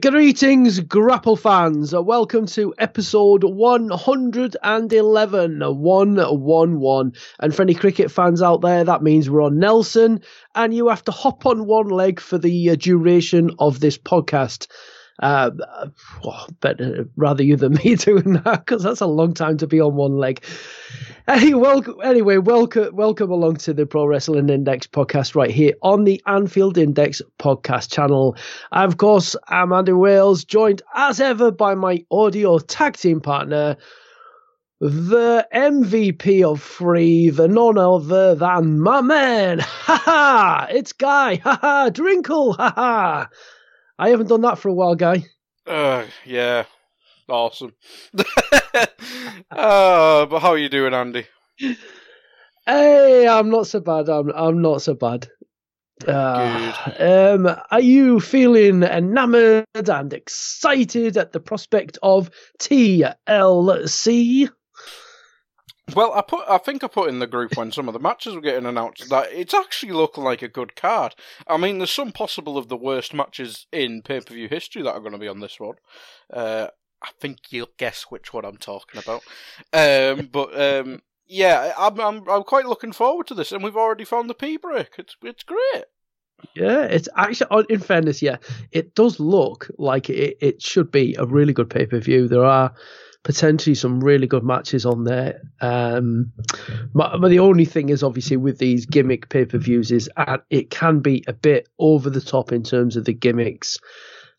Greetings, Grapple fans. Welcome to episode 111. 111. And for any cricket fans out there, that means we're on Nelson, and you have to hop on one leg for the uh, duration of this podcast. Uh, well, better rather you than me doing that because that's a long time to be on one leg. Hey, welcome. Anyway, welcome, welcome along to the Pro Wrestling Index podcast right here on the Anfield Index podcast channel. I, of course, I'm Andy Wales, joined as ever by my audio tag team partner, the MVP of free, the none other than my man. Ha ha! It's Guy. Ha ha! Drinkle. Ha ha! I haven't done that for a while, Guy. Uh, yeah, awesome. uh, but how are you doing, Andy? Hey, I'm not so bad. I'm I'm not so bad. Uh, um, are you feeling enamored and excited at the prospect of TLC? Well, I put, I think I put in the group when some of the matches were getting announced that it's actually looking like a good card. I mean, there's some possible of the worst matches in pay per view history that are going to be on this one. Uh, I think you'll guess which one I'm talking about. Um, but um, yeah, I'm, I'm I'm quite looking forward to this, and we've already found the P break. It's it's great. Yeah, it's actually, in fairness, yeah, it does look like it, it should be a really good pay per view. There are potentially some really good matches on there. Um, but, but the only thing is, obviously, with these gimmick pay per views, is uh, it can be a bit over the top in terms of the gimmicks.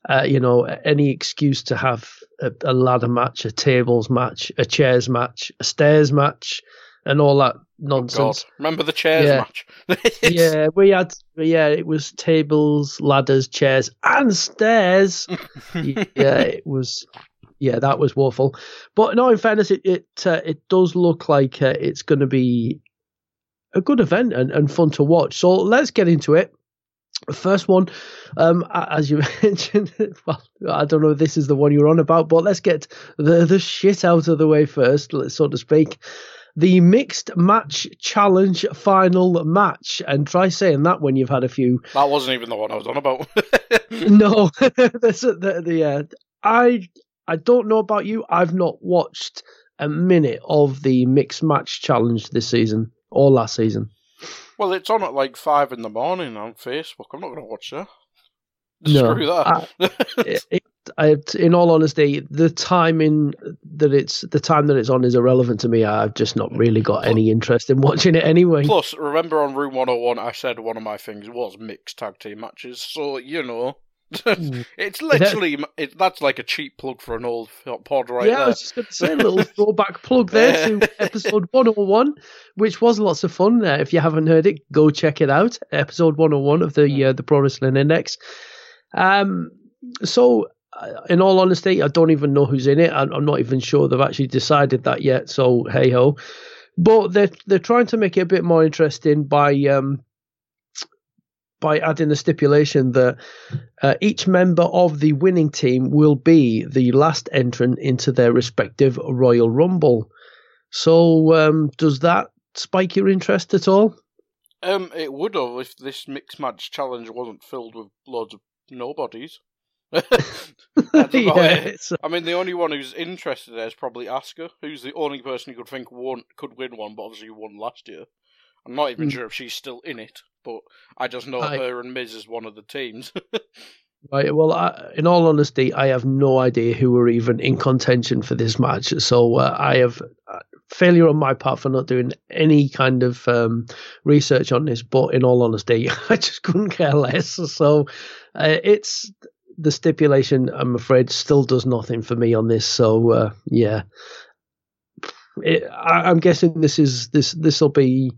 Uh, you know, any excuse to have a, a, ladder match, a tables match, a chairs match, a stairs match, and all that nonsense. Oh Remember the chairs Yeah. match? yeah, we had, yeah, it was tables, ladders, chairs, and stairs. yeah, it was, yeah, that was woeful. But no, in fairness, it it uh, it does look like uh, it's going to be a good event and, and fun to watch. So let's get into it. First one, um, as you mentioned, well, I don't know if this is the one you're on about, but let's get the the shit out of the way first, so to speak. The mixed match challenge final match, and try saying that when you've had a few that wasn't even the one I was on about. no, that's the, the uh, I I don't know about you. I've not watched a minute of the mixed match challenge this season or last season. well, it's on at like five in the morning on Facebook. I'm not going to watch that. No, Screw that. It, it, I, in all honesty, the timing that it's the time that it's on is irrelevant to me. I've just not really got any interest in watching it anyway. Plus, remember on Room 101, I said one of my things was mixed tag team matches. So, you know, it's literally, it, that's like a cheap plug for an old pod right yeah, I was just going to say a little throwback plug there to episode 101, which was lots of fun. Uh, if you haven't heard it, go check it out. Episode 101 of the uh, the Pro Wrestling Index. Um, so, uh, in all honesty, I don't even know who's in it. I'm, I'm not even sure they've actually decided that yet. So, hey ho. But they're they're trying to make it a bit more interesting by um by adding a stipulation that uh, each member of the winning team will be the last entrant into their respective Royal Rumble. So, um, does that spike your interest at all? Um, it would have if this mixed match challenge wasn't filled with loads of nobodies. yeah. I mean, the only one who's interested there is probably Asuka, who's the only person you could think won, could win one, but obviously won last year. I'm not even mm. sure if she's still in it, but I just know I... her and Miz is one of the teams. right. Well, I, in all honesty, I have no idea who were even in contention for this match. So uh, I have uh, failure on my part for not doing any kind of um, research on this. But in all honesty, I just couldn't care less. So uh, it's the stipulation, I'm afraid, still does nothing for me on this. So uh, yeah, it, I, am guessing this is this this will be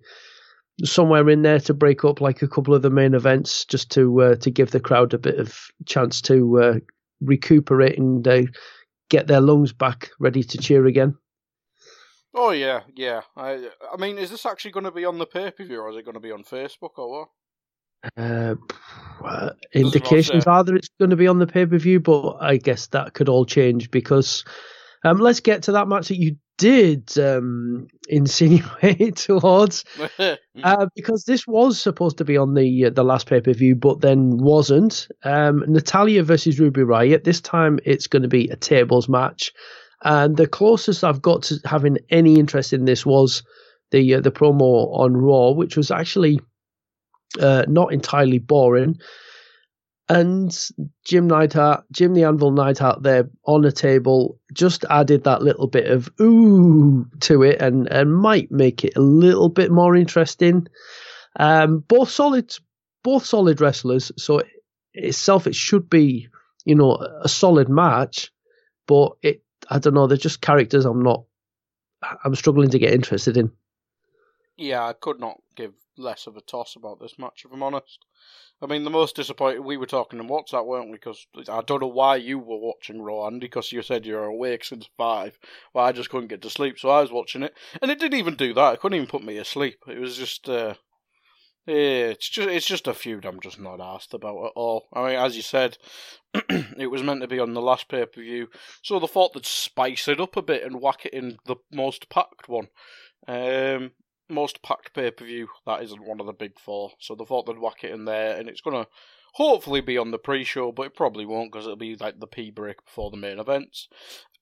somewhere in there to break up like a couple of the main events, just to uh, to give the crowd a bit of chance to uh, recuperate and uh, get their lungs back ready to cheer again. Oh yeah, yeah. I I mean, is this actually going to be on the pay per view or is it going to be on Facebook or what? Uh, indications are that it's going to be on the pay per view, but I guess that could all change because um, let's get to that match that you did um, insinuate towards, uh, because this was supposed to be on the uh, the last pay per view, but then wasn't. Um, Natalya versus Ruby Riott. This time it's going to be a tables match, and the closest I've got to having any interest in this was the uh, the promo on Raw, which was actually uh, not entirely boring. And Jim Neidhart, Jim the Anvil Neidhart there on the table just added that little bit of ooh to it and, and might make it a little bit more interesting. Um, both solid, both solid wrestlers. So it, itself, it should be, you know, a solid match, but it, I don't know, they're just characters I'm not, I'm struggling to get interested in. Yeah, I could not give less of a toss about this match, if I'm honest. I mean, the most disappointed we were talking in WhatsApp, weren't we? Because I don't know why you were watching Raw, Andy, because you said you were awake since 5. Well, I just couldn't get to sleep, so I was watching it. And it didn't even do that. It couldn't even put me asleep. It was just, uh, yeah, it's just it's just a feud I'm just not asked about at all. I mean, as you said, it was meant to be on the last pay per view, so the thought they'd spice it up a bit and whack it in the most packed one. Um, most packed pay per view that isn't one of the big four. So they thought they'd whack it in there, and it's gonna hopefully be on the pre-show, but it probably won't because it'll be like the P break before the main events.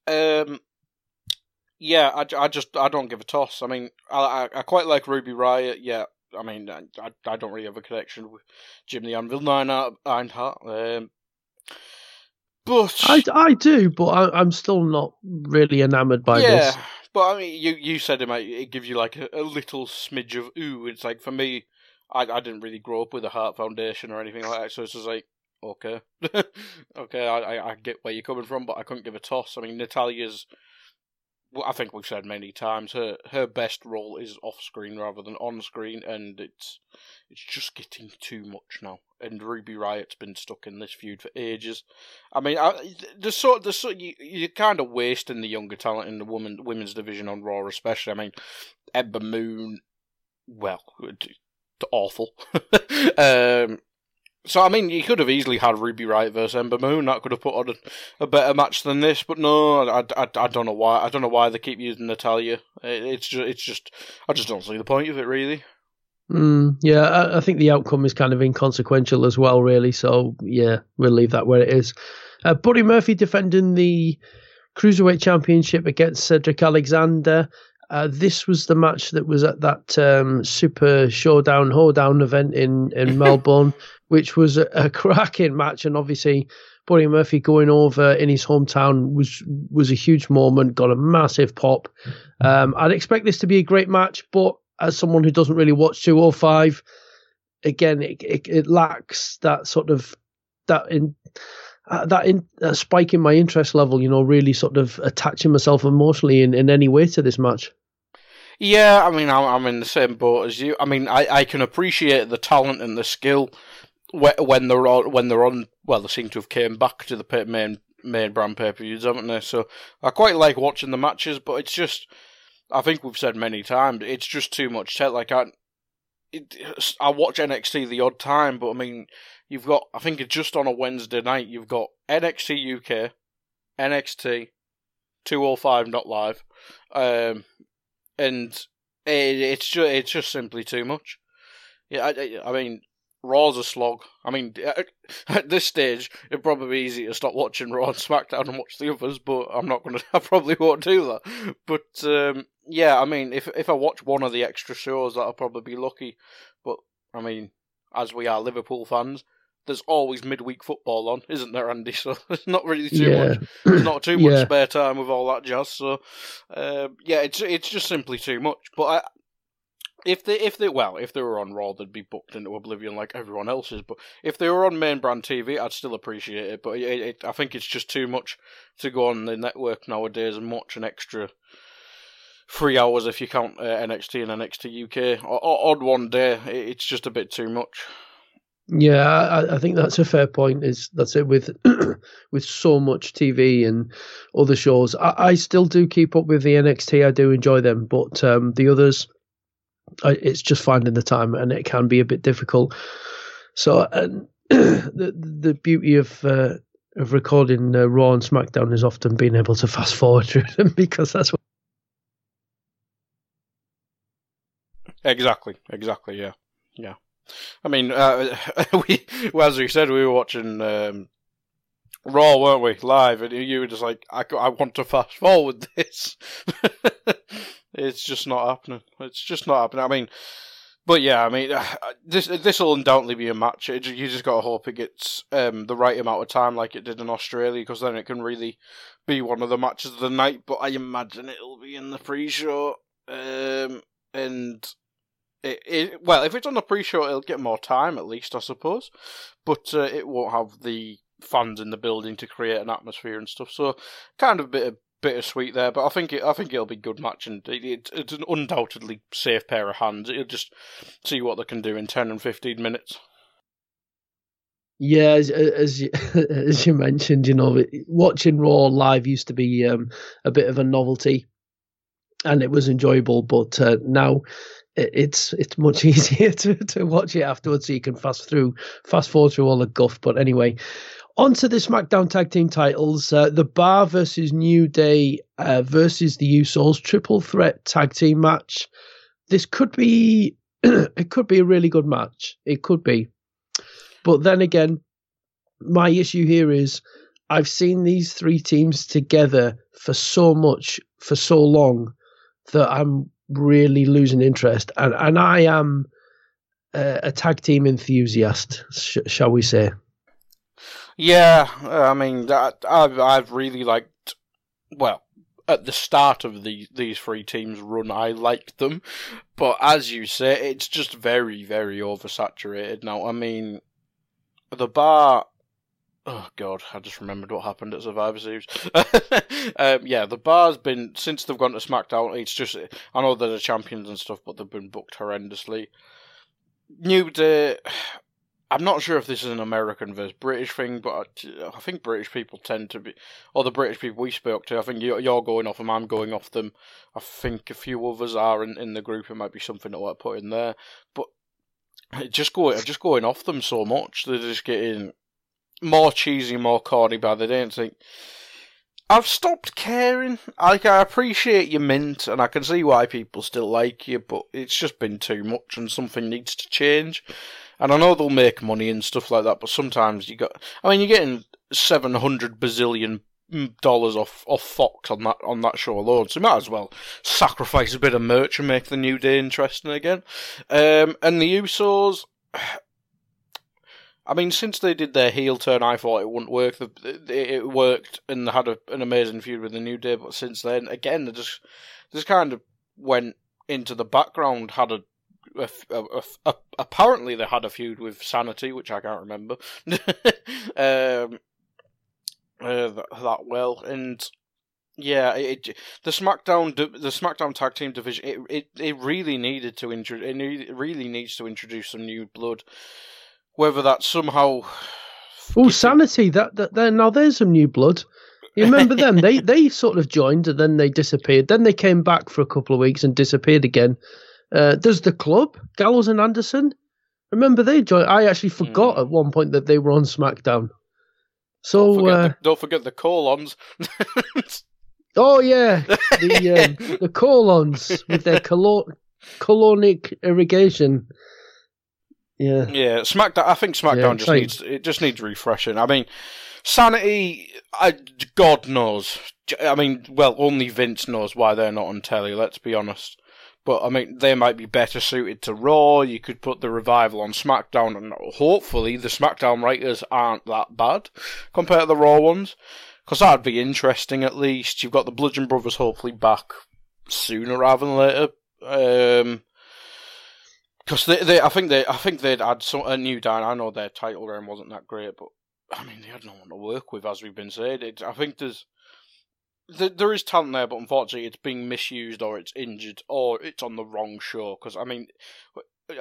Um, yeah, I, I just I don't give a toss. I mean, I I, I quite like Ruby Riott. Yeah, I mean, I, I don't really have a connection with Jim the Anvil Neidhart. Um, but I, I do, but I, am still not really enamoured by yeah, this. But I mean, you you said it, mate. It gives you like a, a little smidge of ooh. It's like for me, I I didn't really grow up with a Heart Foundation or anything like that, so it's just like okay, okay, I I get where you're coming from, but I couldn't give a toss. I mean, Natalya's I think we've said many times her her best role is off screen rather than on screen, and it's it's just getting too much now. And Ruby Riott's been stuck in this feud for ages. I mean, the sort the sort you you're kind of wasting the younger talent in the woman women's division on Raw, especially. I mean, Ember Moon, well, awful. um, so I mean, you could have easily had Ruby Riott versus Ember Moon. That could have put on a, a, better match than this. But no, I, I, I don't know why. I don't know why they keep using Natalya. It, it's just, it's just, I just don't see the point of it really. Mm, yeah, I, I, think the outcome is kind of inconsequential as well, really. So yeah, we'll leave that where it is. Uh, Buddy Murphy defending the cruiserweight championship against Cedric Alexander. Uh, this was the match that was at that um, Super Showdown Hoedown event in in Melbourne, which was a, a, cracking match, and obviously Buddy Murphy going over in his hometown was was a huge moment, got a massive pop. Um, I'd expect this to be a great match, but as someone who doesn't really watch 205, again, it, it, it lacks that sort of that in uh, that in, uh, spike in my interest level, you know, really sort of attaching myself emotionally in, in any way to this match. Yeah, I mean, I'm, in the same boat as you. I mean, I, I can appreciate the talent and the skill when they're on, when they're on. Well, they seem to have came back to the main main brand pay per views, haven't they? So I quite like watching the matches, but it's just, I think we've said many times, it's just too much. Like I, it, I watch NXT the odd time, but I mean, you've got I think it's just on a Wednesday night you've got NXT UK, NXT, two or five not live, um, and it, it's just it's just simply too much. Yeah, I, I mean, Raw's a slog. I mean, at this stage, it'd probably be easy to stop watching Raw and SmackDown and watch the others, but I'm not gonna. I probably won't do that. But um, yeah, I mean, if if I watch one of the extra shows, that'll probably be lucky. But I mean, as we are Liverpool fans, there's always midweek football on, isn't there, Andy? So it's not really too yeah. much. There's not too much yeah. spare time with all that jazz. So uh, yeah, it's it's just simply too much. But I, if they if they well if they were on Raw, they'd be booked into oblivion like everyone else is. But if they were on main brand TV, I'd still appreciate it. But it, it, I think it's just too much to go on the network nowadays and watch an extra three hours if you count uh, NXT and NXT UK. O- odd one day, it's just a bit too much. Yeah, I, I, think that's a fair point. Is that's it with with so much TV and other shows. I, I, still do keep up with the NXT. I do enjoy them, but um, the others, I, it's just finding the time, and it can be a bit difficult. So, and the the beauty of uh, of recording uh, Raw and SmackDown is often being able to fast forward through them because that's what. Exactly. Exactly. Yeah. Yeah. I mean, uh, we well, as we said, we were watching um, Raw, weren't we, live, and you were just like, I, I want to fast forward this. it's just not happening. It's just not happening. I mean, but yeah, I mean, this this will undoubtedly be a match. It, you just got to hope it gets um, the right amount of time, like it did in Australia, because then it can really be one of the matches of the night. But I imagine it'll be in the pre-show, um, and it, it, well, if it's on the pre-show, it'll get more time at least, I suppose. But uh, it won't have the fans in the building to create an atmosphere and stuff. So, kind of a bit of bittersweet there. But I think it, I think it'll be good match, and it, it's an undoubtedly safe pair of hands. It'll just see what they can do in ten and fifteen minutes. Yeah, as as you, as you mentioned, you know, watching Raw live used to be um, a bit of a novelty, and it was enjoyable. But uh, now it's it's much easier to, to watch it afterwards so you can fast through fast forward through all the guff. But anyway on to the smackdown tag team titles. Uh, the bar versus new day uh, versus the usos triple threat tag team match. This could be it could be a really good match. It could be. But then again my issue here is i've seen these three teams together for so much for so long that i'm really losing interest, and and I am a, a tag team enthusiast, sh- shall we say? Yeah, I mean, that, I've I've really liked. Well, at the start of the these three teams run, I liked them, but as you say, it's just very very oversaturated now. I mean, the bar Oh god, I just remembered what happened at Survivor Series. um, yeah, the bar's been since they've gone to SmackDown. It's just I know they're the champions and stuff, but they've been booked horrendously. New Day. I'm not sure if this is an American versus British thing, but I, I, think British people tend to be, or the British people we spoke to. I think you're, going off them, I'm going off them. I think a few others are in, in the group. It might be something that I put in there, but just going just going off them so much. They're just getting more cheesy, more corny by the day. And think I've stopped caring. Like I appreciate your mint, and I can see why people still like you, but it's just been too much, and something needs to change. And I know they'll make money and stuff like that, but sometimes you got. I mean, you're getting seven hundred bazillion dollars off off Fox on that on that show alone, so you might as well sacrifice a bit of merch and make the new day interesting again. Um, and the Usos, I mean, since they did their heel turn, I thought it wouldn't work. It worked and had a, an amazing feud with the New Day, but since then, again, they just just kind of went into the background. Had a, a, a, a apparently they had a feud with Sanity, which I can't remember um, uh, that, that well, and yeah, it, the SmackDown the SmackDown tag team division it it, it really needed to intro, it really needs to introduce some new blood whether that somehow. Oh, sanity! That that there now there's some new blood. You remember them? They they sort of joined and then they disappeared. Then they came back for a couple of weeks and disappeared again. Uh, there's the club, Gallows and Anderson. Remember they joined? I actually forgot Mm. at one point that they were on SmackDown. Don't So, forget, uh, the, don't forget the colons. oh yeah, the um, the colons with their colon colonic irrigation. Yeah, Yeah, SmackDown. I think SmackDown Yeah, just needs it just needs refreshing. I mean, Sanity. I, God knows. I mean, well, only Vince knows why they're not on telly. Let's be honest. But I mean, they might be better suited to Raw. You could put the revival on SmackDown, and hopefully the SmackDown writers aren't that bad compared to the Raw ones, because that'd be interesting. At least you've got the Bludgeon Brothers hopefully back sooner rather than later. Um, because they, they, I think they, I think they'd add some a new down. I know their title reign wasn't that great, but I mean they had no one to work with, as we've been saying. It, I think there's, there, there is talent there, but unfortunately it's being misused, or it's injured, or it's on the wrong show. Because I mean,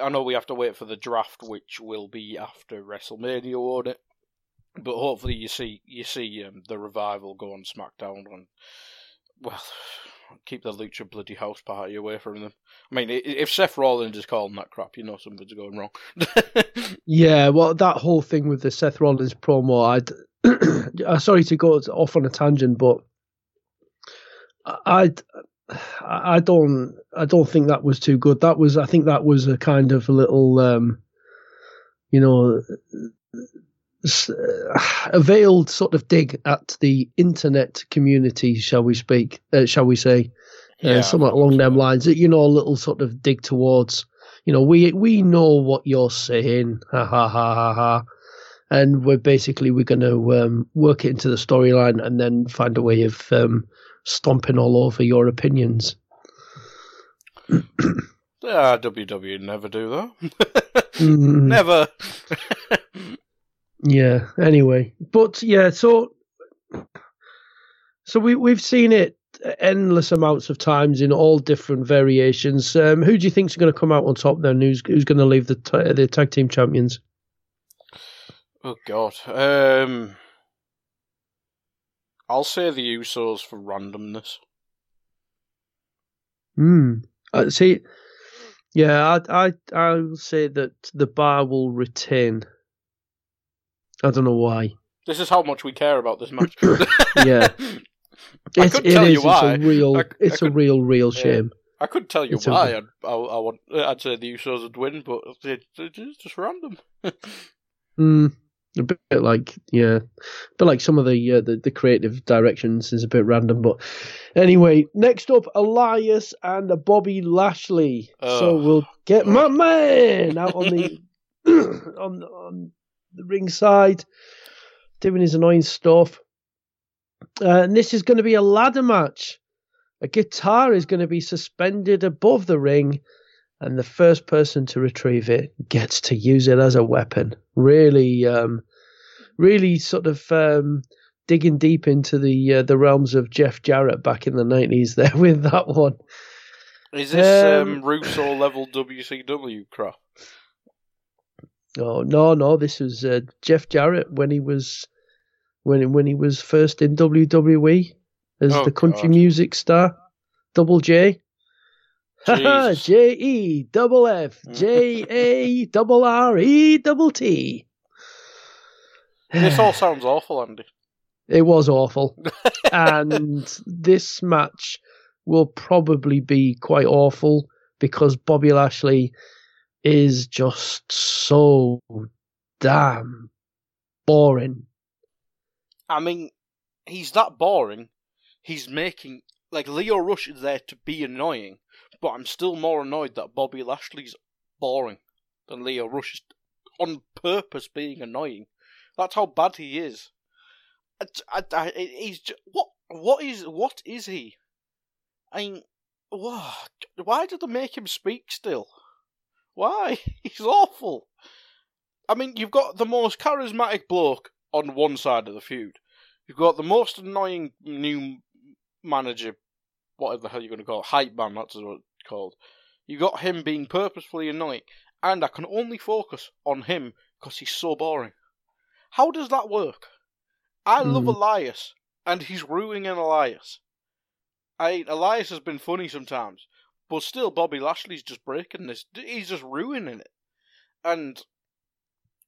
I know we have to wait for the draft, which will be after WrestleMania, won't it? But hopefully you see you see um, the revival go on SmackDown and well, keep the Lucha bloody house party away from them. I mean, if Seth Rollins is calling that crap, you know something's going wrong. yeah. Well, that whole thing with the Seth Rollins promo, I'd. uh, sorry to go off on a tangent, but I, I don't, I don't think that was too good. That was, I think that was a kind of a little, um, you know, a veiled sort of dig at the internet community, shall we speak? Uh, shall we say? Yeah, uh, somewhat along them lines. You know, a little sort of dig towards, you know, we we know what you're saying, ha ha ha ha ha, and we're basically we're going to um, work it into the storyline and then find a way of um, stomping all over your opinions. Ah, WWE never do that. Mm, never. Yeah. Anyway, but yeah, so so we we've seen it endless amounts of times in all different variations. Um, who do you think's going to come out on top then? Who's who's going to leave the t- the tag team champions? oh God. Um, I'll say the Usos for randomness. Hmm. Uh, see, yeah, I I I'll say that the bar will retain. I don't know why. This is how much we care about this match. Yeah. I could it tell you is, why. It's a real. I- I it's a could- real, real Yeah. shame. I couldn't tell you It's why. I'd, I, I would. I'd say the Usos would win, but it, it's just random. Mm, a bit like yeah, but like some of the, uh, the the creative directions is a bit random. But anyway, next up, Elias and Bobby Lashley. so Oh, we'll get my man out on the on on the ringside, doing his annoying stuff. Uh, and this is going to be a ladder match. A guitar is going to be suspended above the ring, and the first person to retrieve it gets to use it as a weapon. Really, um, really sort of um, digging deep into the uh, the realms of Jeff Jarrett back in the nineties there with that one. Is this um, Um, Russo level WCW crap? Oh no, no, this was uh, Jeff Jarrett when he was when when he was first in WWE as Oh, the country God. music star, Double J. J E double F J A double R E double T. This all sounds awful, Andy. It was awful. and this match will probably be quite awful because Bobby Lashley is just so damn boring. I mean, he's that boring. He's making like Lio Rush is there to be annoying, but I'm still more annoyed that Bobby Lashley's boring than Lio Rush is on purpose being annoying. That's how bad he is. I, I, I, he's just, what? What is? What is he? I mean? Why did they make him speak still? Why? He's awful. I mean, you've got the most charismatic bloke on one side of the feud. You've got the most annoying new manager, whatever the hell you're going to call it, hype man, that's what it's called. You've got him being purposefully annoying, and I can only focus on him because he's so boring. How does that work? I love Hmm. Elias, and he's ruining Elias. I Elias has been funny sometimes, but still, Bobby Lashley's just breaking this. He's just ruining it, and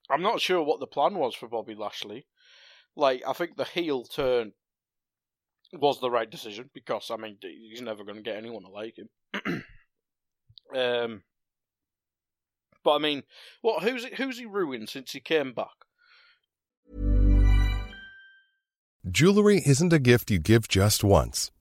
I'm not sure what the plan was for Bobby Lashley. Like, I think the heel turn was the right decision because I mean he's never going to get anyone to like him. um, but I mean, what? Who's who's he ruined since he came back? Jewelry isn't a gift you give just once.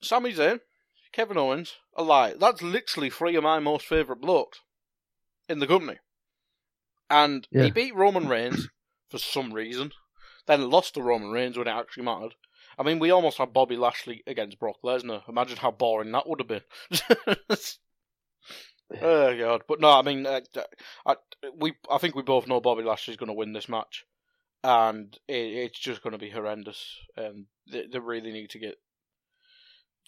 Sami Zayn, Kevin Owens, a lie. That's literally three of my most favourite blokes in the company. And Yeah. he beat Roman Reigns for some reason, then lost to Roman Reigns when it actually mattered. I mean, we almost had Bobby Lashley against Brock Lesnar. Imagine how boring that would have been. oh god! But no, I mean, uh, I, we I think we both know Bobby Lashley's going to win this match, and it, it's just going to be horrendous. And they, they really need to get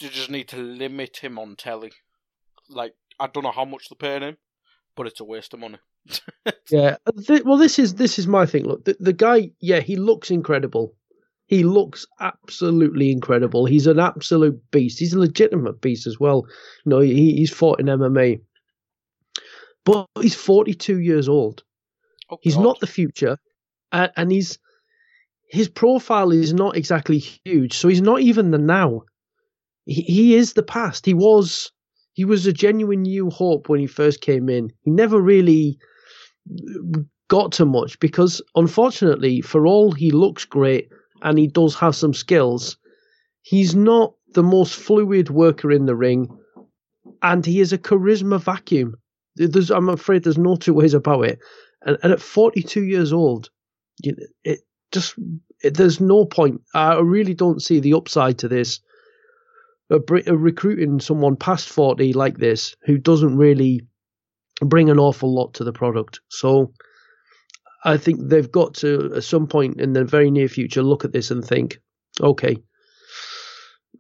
you just need to limit him on telly. Like I don't know how much they're paying him, but it's a waste of money. Yeah. Th- well, this is this is my thing. Look, the, the guy. Yeah, he looks incredible. He looks absolutely incredible. He's an absolute beast. He's a legitimate beast as well. You know, he, he's fought in MMA, but he's 42 years old. Oh, He's not the future, and, and he's his profile is not exactly huge. So he's not even the now. He, he is the past. He was he was a genuine new hope when he first came in. He never really got to much because, unfortunately, for all he looks great and he does have some skills, he's not the most fluid worker in the ring, and he is a charisma vacuum. There's, I'm afraid there's no two ways about it. And, and at 42 years old, it just it, there's no point. I really don't see the upside to this. Recruiting someone past 40 like this who doesn't really bring an awful lot to the product. So I think they've got to, at some point in the very near future, look at this and think, okay,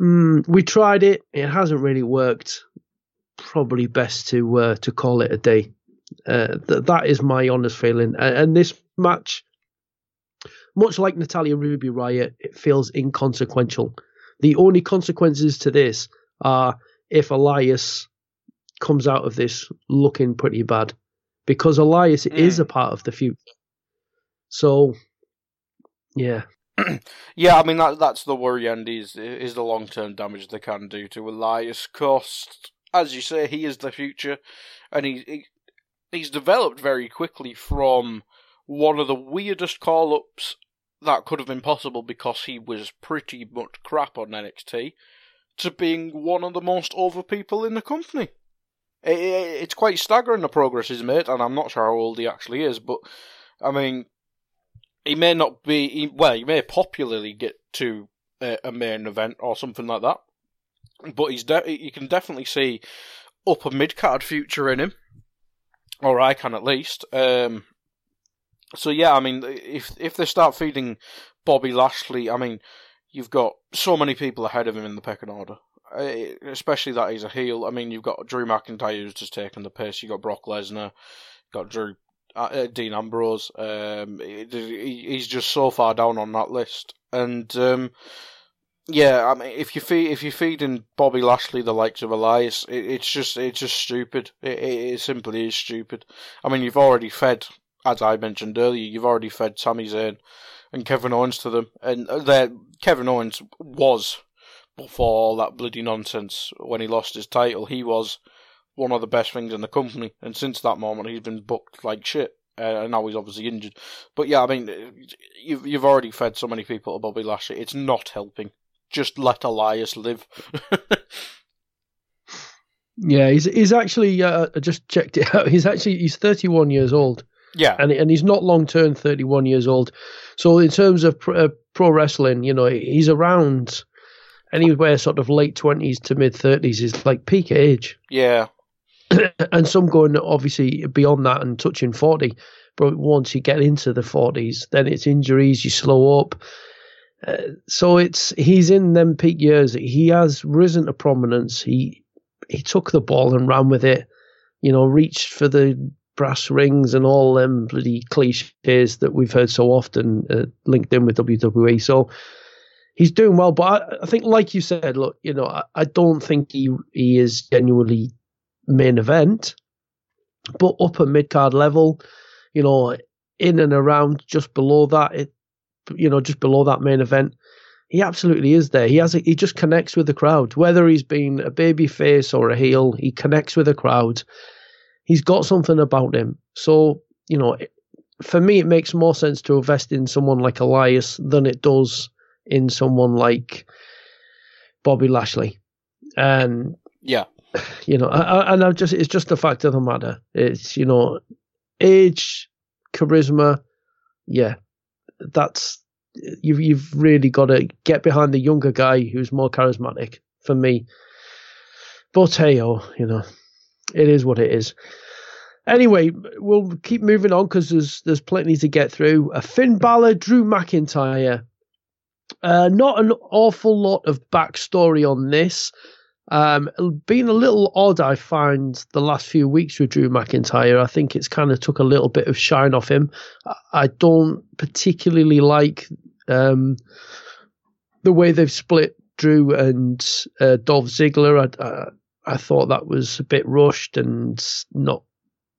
mm, we tried it, it hasn't really worked. Probably best to uh, to call it a day. Uh, th- that is my honest feeling. And, and this match, much like Natalya Ruby Riott, it feels inconsequential. The only consequences to this are if Elias comes out of this looking pretty bad, because Elias hmm. is a part of the future. So, yeah, Yeah, I mean that that's the worry, Andy, is, is the long term damage they can do to Elias. Cost, as you say, he is the future, and he, he he's developed very quickly from one of the weirdest call ups that could have been possible because he was pretty much crap on NXT to being one of the most over people in the company. It, it, it's quite staggering the progress he's made, and I'm not sure how old he actually is, but I mean, he may not be he, well he may popularly get to a, a main event or something like that but he's de- you can definitely see upper mid card future in him or I can at least um so yeah I mean if if they start feeding Bobby Lashley I mean you've got so many people ahead of him in the pecking order especially that he's a heel. I mean, you've got Drew McIntyre who's just taken the piss. You've got Brock Lesnar, got Drew uh, uh, Dean Ambrose. Um, he, he's just so far down on that list, and um, yeah, I mean, if you feed if you're feeding Bobby Lashley the likes of Elias, it, it's just it's just stupid. It, it, it, simply is stupid. I mean, you've already fed, as I mentioned earlier, you've already fed Sami Zayn and Kevin Owens to them, and there Kevin Owens was before all that bloody nonsense when he lost his title. He was one of the best things in the company, and since that moment, he's been booked like shit. Uh, and now he's obviously injured. But yeah, I mean, you've you've already fed so many people to Bobby Lashley. It's not helping. Just let Elias live. yeah, he's he's actually. Uh, I just checked it out. He's actually he's 31 years old. Yeah, and and he's not long turned 31 years old. So in terms of pro, uh, pro wrestling, you know, he's around anywhere sort of late 20s to mid 30s is like peak age. Yeah, and some going obviously beyond that and touching 40. But once you get into the 40s, then it's injuries, you slow up. Uh, so it's he's in them peak years. He has risen to prominence. He he took the ball and ran with it. You know, reached for the brass rings and all them bloody cliches that we've heard so often uh, linked in with WWE. So he's doing well. But I, I, think, like you said, look, you know, I, I don't think he he is genuinely main event, but upper mid card level, you know, in and around just below that, it, you know, just below that main event, he absolutely is there. He has, a, he just connects with the crowd. Whether he's been a baby face or a heel, he connects with the crowd. He's got something about him. So, you know, for me, it makes more sense to invest in someone like Elias than it does in someone like Bobby Lashley. And yeah, you know, I, and I just it's just the fact of the matter. It's you know, age, charisma, yeah, that's you've you've really got to get behind the younger guy who's more charismatic for me. But hey, oh, you know, it is what it is. Anyway, we'll keep moving on because there's there's plenty to get through. A Finn Balor, Drew McIntyre. Uh, not an awful lot of backstory on this. Um, being a little odd, I find the last few weeks with Drew McIntyre. I think it's kind of took a little bit of shine off him. I don't particularly like um, the way they've split Drew and uh, Dolph Ziggler. I, I, thought that was a bit rushed and not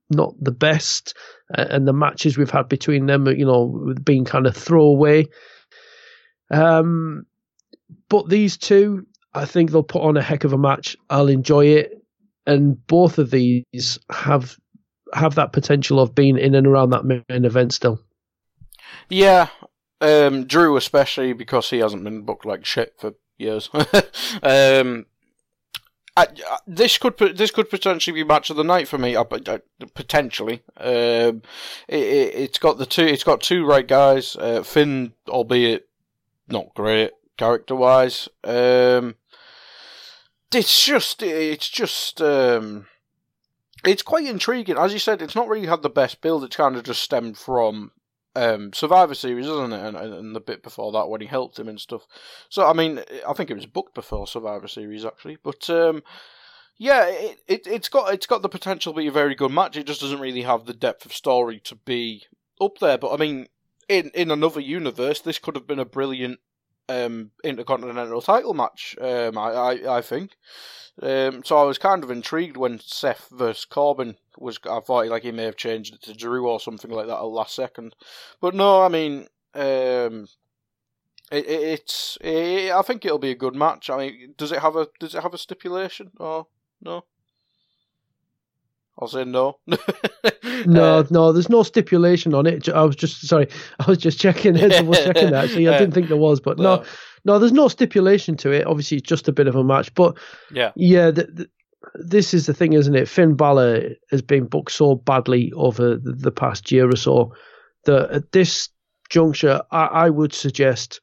not the best. and the matches we've had between them, you know, being kind of throwaway. Um, but these two, I think they'll put on a heck of a match. I'll enjoy it, and both of these have have that potential of being in and around that main event still. Yeah, um, Drew especially because he hasn't been booked like shit for years. um, I, I, this could this could potentially be match of the night for me. Uh, uh, potentially, um, it, has it, got the two. It's got two right guys. Uh, Finn, albeit not great character wise. Um, it's just it's just um, it's quite intriguing. As you said, it's not really had the best build. It's kind of just stemmed from um, Survivor Series, isn't it? And, and, the bit before that when he helped him and stuff. So I mean, I think it was booked before Survivor Series actually, but um, yeah, it, it it's got it's got the potential to be a very good match. It just doesn't really have the depth of story to be up there. But I mean, in in another universe, this could have been a brilliant um, intercontinental title match. Um, I, I, I think. Um, so I was kind of intrigued when Seth versus Corbin was. I thought like he may have changed it to Drew or something like that at last second, but no. I mean, um, it, it, it's. It, I think it'll be a good match. I mean, does it have a does it have a stipulation or no? I'll say no. no, uh, no, there's no stipulation on it. I was just sorry, I was just checking it, double checking actually. I didn't think there was, but no, no, there's no stipulation to it. Obviously, it's just a bit of a match, but yeah, yeah. The, the, this is the thing, isn't it? Finn Balor has been booked so badly over the, the past year or so that at this juncture, I, I would suggest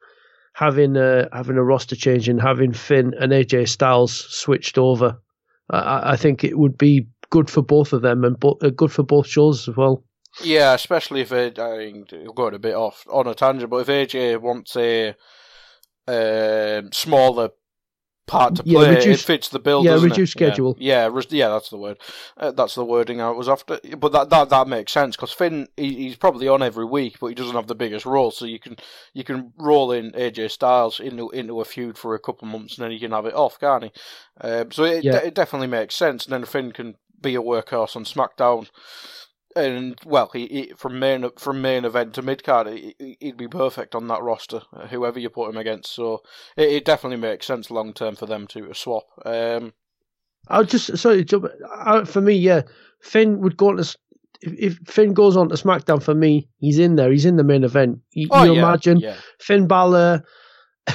having a having a roster change and having Finn and AJ Styles switched over. I, I think it would be good for both of them and bo- uh, good for both shows as well. Yeah, especially if it, I mean, going a bit off on a tangent, but if AJ wants a um, smaller part to Yeah, play. reduce- it fits the bill. yeah, it? schedule. Yeah, yeah, re- yeah, that's the word. Uh, that's the wording I was after. But that that, that makes sense because Finn he, he's probably on every week, but he doesn't have the biggest role. So you can you can roll in AJ Styles into into a feud for a couple of months, and then you can have it off, can't he? Um, so it, Yeah. it definitely makes sense. And then Finn can be a workhorse on SmackDown. And well, he, he from main from main event to mid card, he, he'd be perfect on that roster, uh, whoever you put him against. So it, it definitely makes sense long term for them to swap. Um, I'll just sorry, uh, for me, yeah, Finn would go on to. If, if Finn goes on to SmackDown for me, he's in there. He's in the main event. You, oh you yeah, imagine yeah. Finn Balor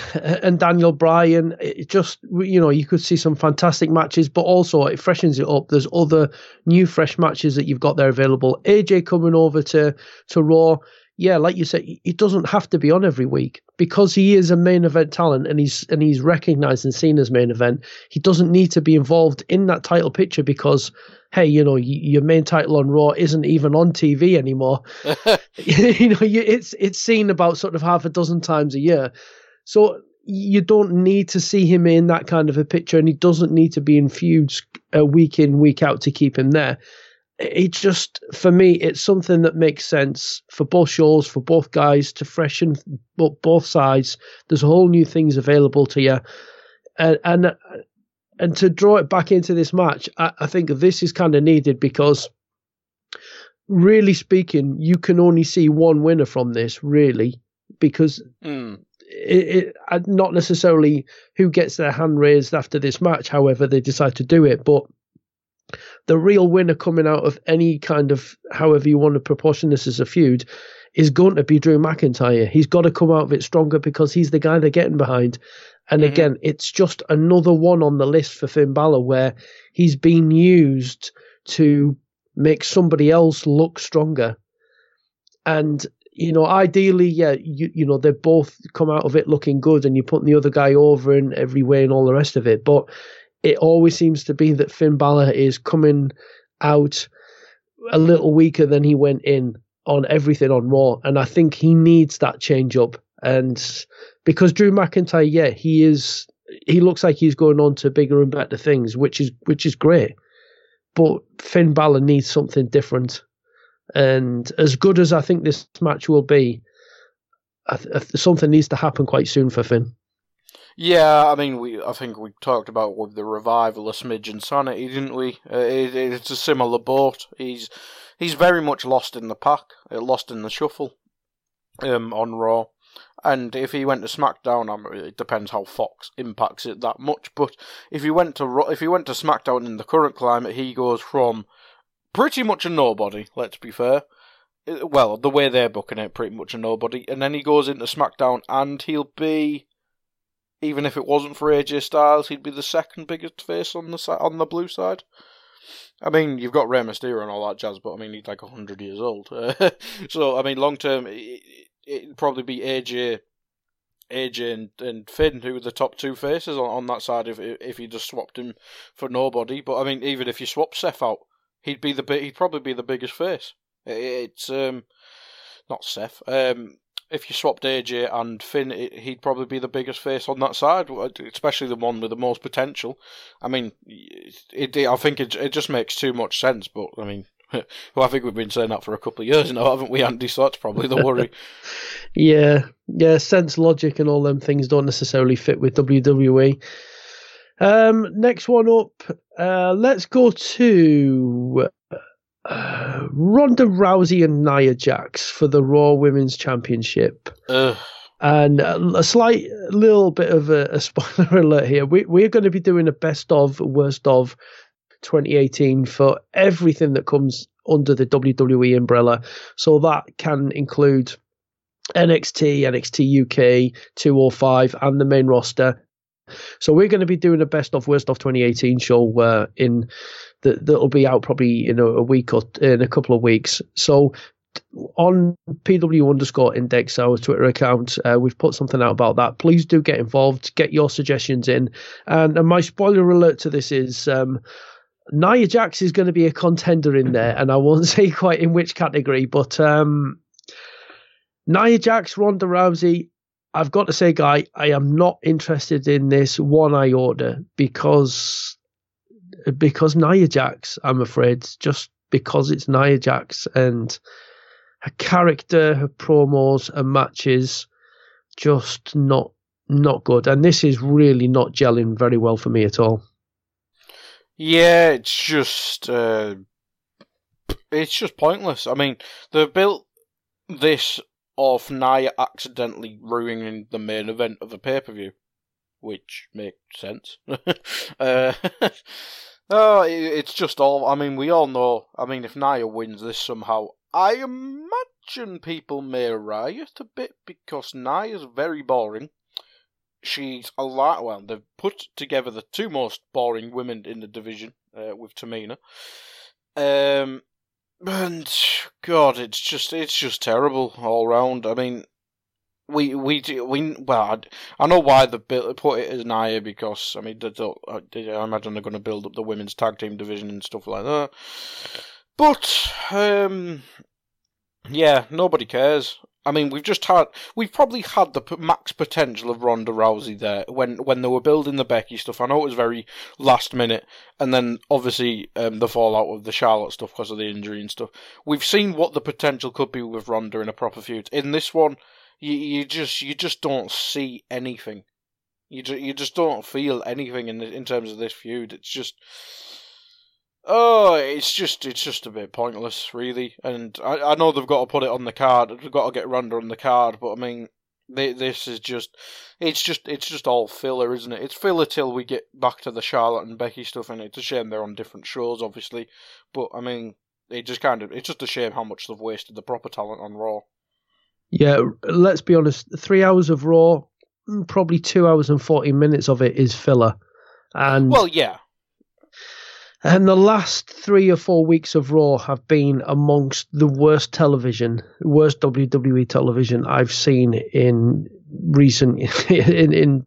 and Daniel Bryan. It just you know you could see some fantastic matches, but also it freshens it up. There's other new fresh matches that you've got there available. AJ coming over to to Raw. Yeah, like you said, he doesn't have to be on every week because he is a main event talent and he's and he's recognized and seen as main event. He doesn't need to be involved in that title picture because, hey, you know, your main title on Raw isn't even on TV anymore. you know, it's it's seen about sort of half a dozen times a year. So you don't need to see him in that kind of a picture, and he doesn't need to be in feuds uh, week in week out to keep him there. It just, for me, it's something that makes sense for both shows, for both guys to freshen bo- both sides. There's a whole new things available to you, and and and to draw it back into this match, I, I think this is kind of needed because, really speaking, you can only see one winner from this, really, because Mm. It, it, uh, not necessarily who gets their hand raised after this match, however they decide to do it, but the real winner coming out of any kind of however you want to proportion this as a feud is going to be Drew McIntyre. He's got to come out of it stronger because he's the guy they're getting behind. And Mhm. again, it's just another one on the list for Finn Balor where he's been used to make somebody else look stronger. And you know, ideally, yeah, you you know, they both come out of it looking good, and you're putting the other guy over in every way and all the rest of it. But it always seems to be that Finn Balor is coming out a little weaker than he went in on everything on Raw, and I think he needs that change up. And because Drew McIntyre, yeah, he is, he looks like he's going on to bigger and better things, which is which is great. But Finn Balor needs something different. And as good as I think this match will be, th- something needs to happen quite soon for Finn. Yeah, I mean, we I think we talked about with the revival of Smidge and Sanity, didn't we? Uh, it, it's a similar boat. He's he's very much lost in the pack, uh, lost in the shuffle, um, on Raw. And if he went to SmackDown, it depends how Fox impacts it that much. But if he went to if he went to SmackDown in the current climate, he goes from pretty much a nobody. Let's be fair. Uh, Well, the way they're booking it, pretty much a nobody, and then he goes into SmackDown, and he'll be even if it wasn't for AJ Styles, he'd be the second biggest face on the si- on the blue side. I mean, you've got Rey Mysterio and all that jazz, but I mean, he's like hundred years old. so, I mean, long term, it, it'd probably be AJ, AJ and, and Finn who were the top two faces on, on that side. If if you just swapped him for nobody, but I mean, even if you swap Seth out, he'd be the he'd probably be the biggest face. It's um, not Seth. Um, if you swapped AJ and Finn, it, he'd probably be the biggest face on that side, especially the one with the most potential. I mean, it, it, I think it, it just makes too much sense. But I mean, well, I think we've been saying that for a couple of years now, haven't we, Andy? So that's probably the worry. Yeah, yeah, sense, logic, and all them things don't necessarily fit with WWE. Um, next one up, uh, let's go to uh, Ronda Rousey and Nia Jax for the Raw Women's Championship. Ugh. And a, slight little bit of a, a spoiler alert here. We, we're going to be doing a best of, worst of 2018 for everything that comes under the WWE umbrella. So that can include NXT, NXT UK, 205, and the main roster. So we're going to be doing a best of worst of 2018 show uh, in that that'll be out probably in a, a week or in a couple of weeks. So on PW underscore index, our Twitter account, uh, we've put something out about that. Please do get involved, get your suggestions in. And, and my spoiler alert to this is um, Nia Jax is going to be a contender in there, and I won't say quite in which category, but um, Nia Jax, Ronda Rousey, I've got to say, Guy, I am not interested in this one iota because because Nia Jax. I'm afraid just because it's Nia Jax and her character, her promos, and matches just not not good. And this is really not gelling very well for me at all. Yeah, it's just uh, it's just pointless. I mean, they've built this off Nia accidentally ruining the main event of a pay per view, which makes sense. uh, oh, it's just all. I mean, we all know. I mean, if Nia wins this somehow, I imagine people may riot a bit because Nia's very boring. She's a lot. Well, they've put together the two most boring women in the division uh, with Tamina. Um, and God, it's just it's just terrible all round. I mean, we we we well, I, I know why they put it as Nia because I mean, they don't, I imagine they're going to build up the women's tag team division and stuff like that. But um, yeah, nobody cares. I mean, we've just had we've probably had the max potential of Ronda Rousey there when when they were building the Becky stuff. I know it was very last minute, and then obviously um, the fallout of the Charlotte stuff because of the injury and stuff. We've seen what the potential could be with Ronda in a proper feud. In this one, you you just you just don't see anything. You just, you just don't feel anything in in terms of this feud. It's just Oh, it's just it's just a bit pointless, really. And I, I know they've got to put it on the card. They've got to get Ronda on the card, but I mean, they, this is just it's just it's just all filler, isn't it? It's filler till we get back to the Charlotte and Becky stuff, and it's a shame they're on different shows, obviously. But I mean, it just kind of it's just a shame how much they've wasted the proper talent on Raw. Yeah, let's be honest. Three hours of Raw, mm, probably two hours and forty minutes of it is filler. And well, yeah, and the last three or four weeks of Raw have been amongst the worst television, worst WWE television I've seen in recent, in, in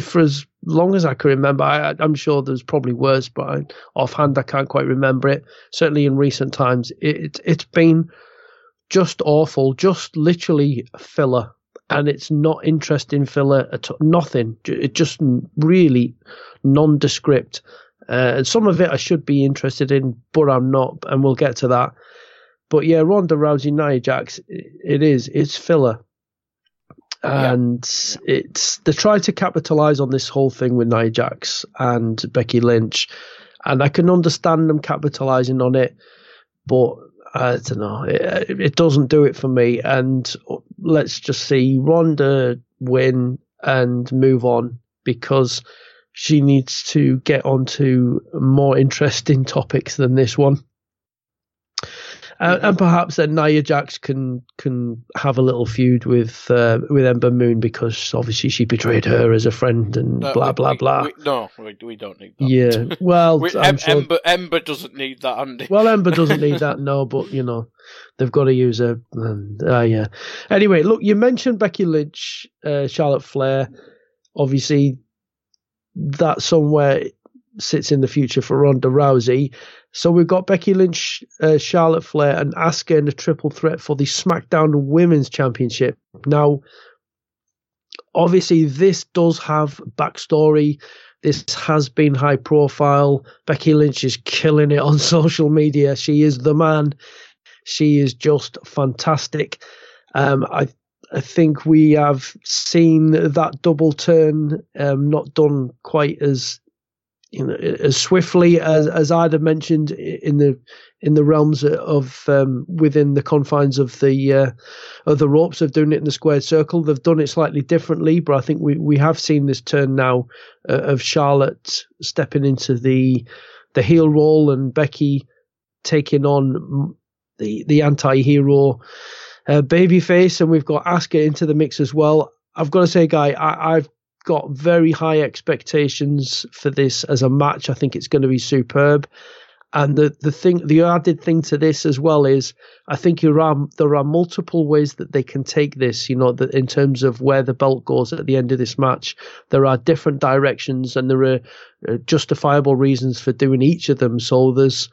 for as long as I can remember. I, am sure there's probably worse, but I, offhand I can't quite remember it. Certainly in recent times, it, it's been just awful, just literally filler, and it's not interesting filler at all. Nothing. It just really nondescript uh, some of it I should be interested in, but I'm not, and we'll get to that. But yeah, Ronda Rousey, Nia Jax, it is. It's filler. And yeah. it's they try to capitalize on this whole thing with Nia Jax and Becky Lynch, and I can understand them capitalizing on it, but I don't know, it, it doesn't do it for me. And let's just see Ronda win and move on because she needs to get onto more interesting topics than this one. Uh, and perhaps then Nia Jax can can have a little feud with uh, with Ember Moon because obviously she betrayed her as a friend and uh, blah blah we, blah. We, no, we, we don't need that. Yeah, well, em, sure, Ember Ember doesn't need that, Andy. Well, Ember doesn't need that, no, but you know they've got to use her. And, uh, yeah. Anyway, look, you mentioned Becky Lynch, uh, Charlotte Flair. Obviously, that somewhere sits in the future for Ronda Rousey. So we've got Becky Lynch, uh, Charlotte Flair, and Asuka in a triple threat for the SmackDown Women's Championship. Now, obviously, this does have backstory. This has been high profile. Becky Lynch is killing it on social media. She is the man. She is just fantastic. Um, I I think we have seen that double turn um, not done quite as you know as swiftly as as I'd have mentioned in the in the realms of um, within the confines of the uh, of the ropes of doing it in the squared circle. They've done it slightly differently, but I think we we have seen this turn now uh, of Charlotte stepping into the the heel role and Becky taking on the the anti-hero uh, babyface, and we've got Asuka into the mix as well. I've got to say, guy, I, I've got very high expectations for this as a match. I think it's going to be superb. And the, the thing, the added thing to this as well is, I think there are there are multiple ways that they can take this. You know, that in terms of where the belt goes at the end of this match, there are different directions and there are uh, justifiable reasons for doing each of them. So there's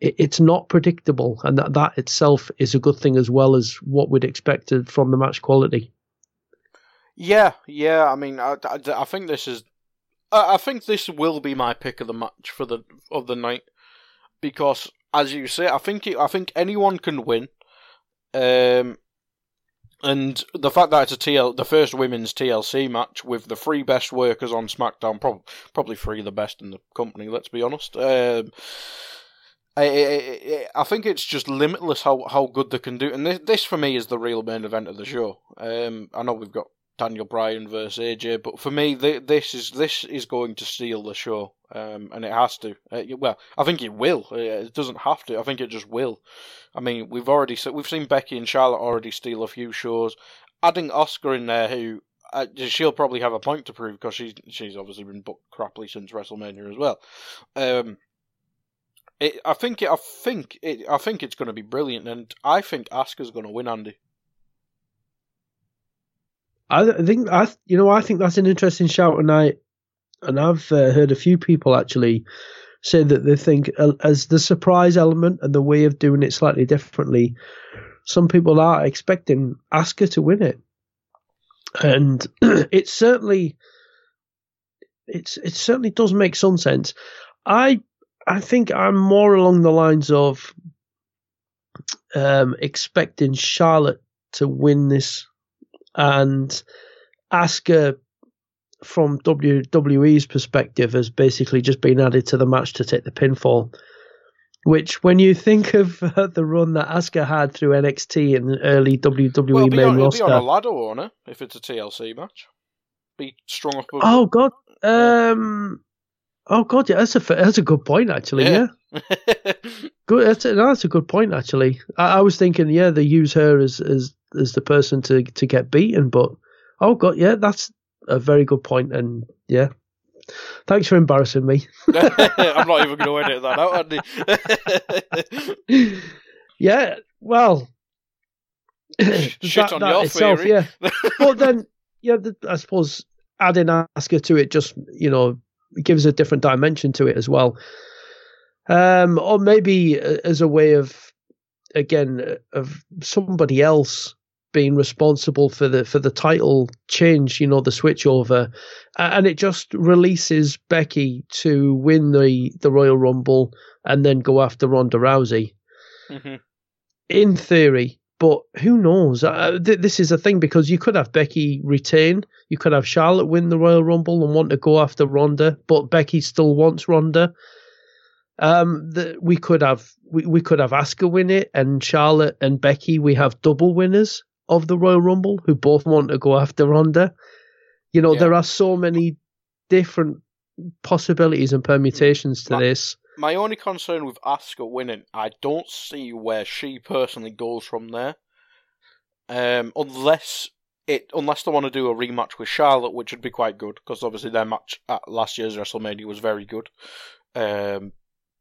it, it's not predictable, and that that itself is a good thing as well as what we'd expected from the match quality. Yeah, yeah. I mean, I, I, I think this is, I, I think this will be my pick of the match for the of the night because, as you say, I think it, I think anyone can win. Um, and the fact that it's a TL, the first women's TLC match with the three best workers on SmackDown, prob- probably three of the best in the company. Let's be honest. Um, I, I, I, think it's just limitless how, how good they can do, and this, this for me is the real main event of the show. Um, I know we've got Daniel Bryan versus AJ. But for me, this is this is going to steal the show, um, and it has to. Uh, well, I think it will. Uh, it doesn't have to. I think it just will. I mean, we've already we've seen Becky and Charlotte already steal a few shows. Adding Asuka in there, who uh, she'll probably have a point to prove because she's she's obviously been booked crappily since WrestleMania as well. Um, it, I think it, I think it, I think it's going to be brilliant, and I think Asuka's going to win, Andy. I think I, you know, I think that's an interesting shout, and I, and I've uh, heard a few people actually say that they think uh, as the surprise element and the way of doing it slightly differently, some people are expecting Asuka to win it, and it certainly, it's it certainly does make some sense. I I think I'm more along the lines of um, expecting Charlotte to win this and Asuka from WWE's perspective has basically just been added to the match to take the pinfall. Which, when you think of uh, the run that Asuka had through NXT and early WWE well, main on, roster, be on a ladder, won't it? If it's a TLC match, be strong up. Oh God, um, oh God, yeah, that's a that's a good point actually. Yeah, yeah. good. That's a, that's a good point actually. I, I was thinking, yeah, they use her as as as the person to to get beaten. But oh god, yeah, that's a very good point, and yeah. Thanks for embarrassing me. I'm not even going to edit that out, Andy. yeah, well, shit that, on that your itself, theory. yeah. but then, yeah, I suppose adding Asuka to it just you know gives a different dimension to it as well. Um, or maybe uh, as a way of again uh, of somebody else being responsible for the for the title change, you know, the switch over, and it just releases Becky to win the the Royal Rumble and then go after Ronda Rousey. Mm-hmm. In theory, but who knows? Uh, th- this is a thing because you could have Becky retain, you could have Charlotte win the Royal Rumble and want to go after Ronda, but Becky still wants Ronda. Um, the, we could have we, we could have Asuka win it, and Charlotte and Becky we have double winners of the Royal Rumble who both want to go after Ronda. You know, yeah. there are so many different possibilities and permutations to this. My only concern with Asuka winning, I don't see where she personally goes from there. Um, unless it, unless they want to do a rematch with Charlotte, which would be quite good, because obviously their match at last year's WrestleMania was very good. Um,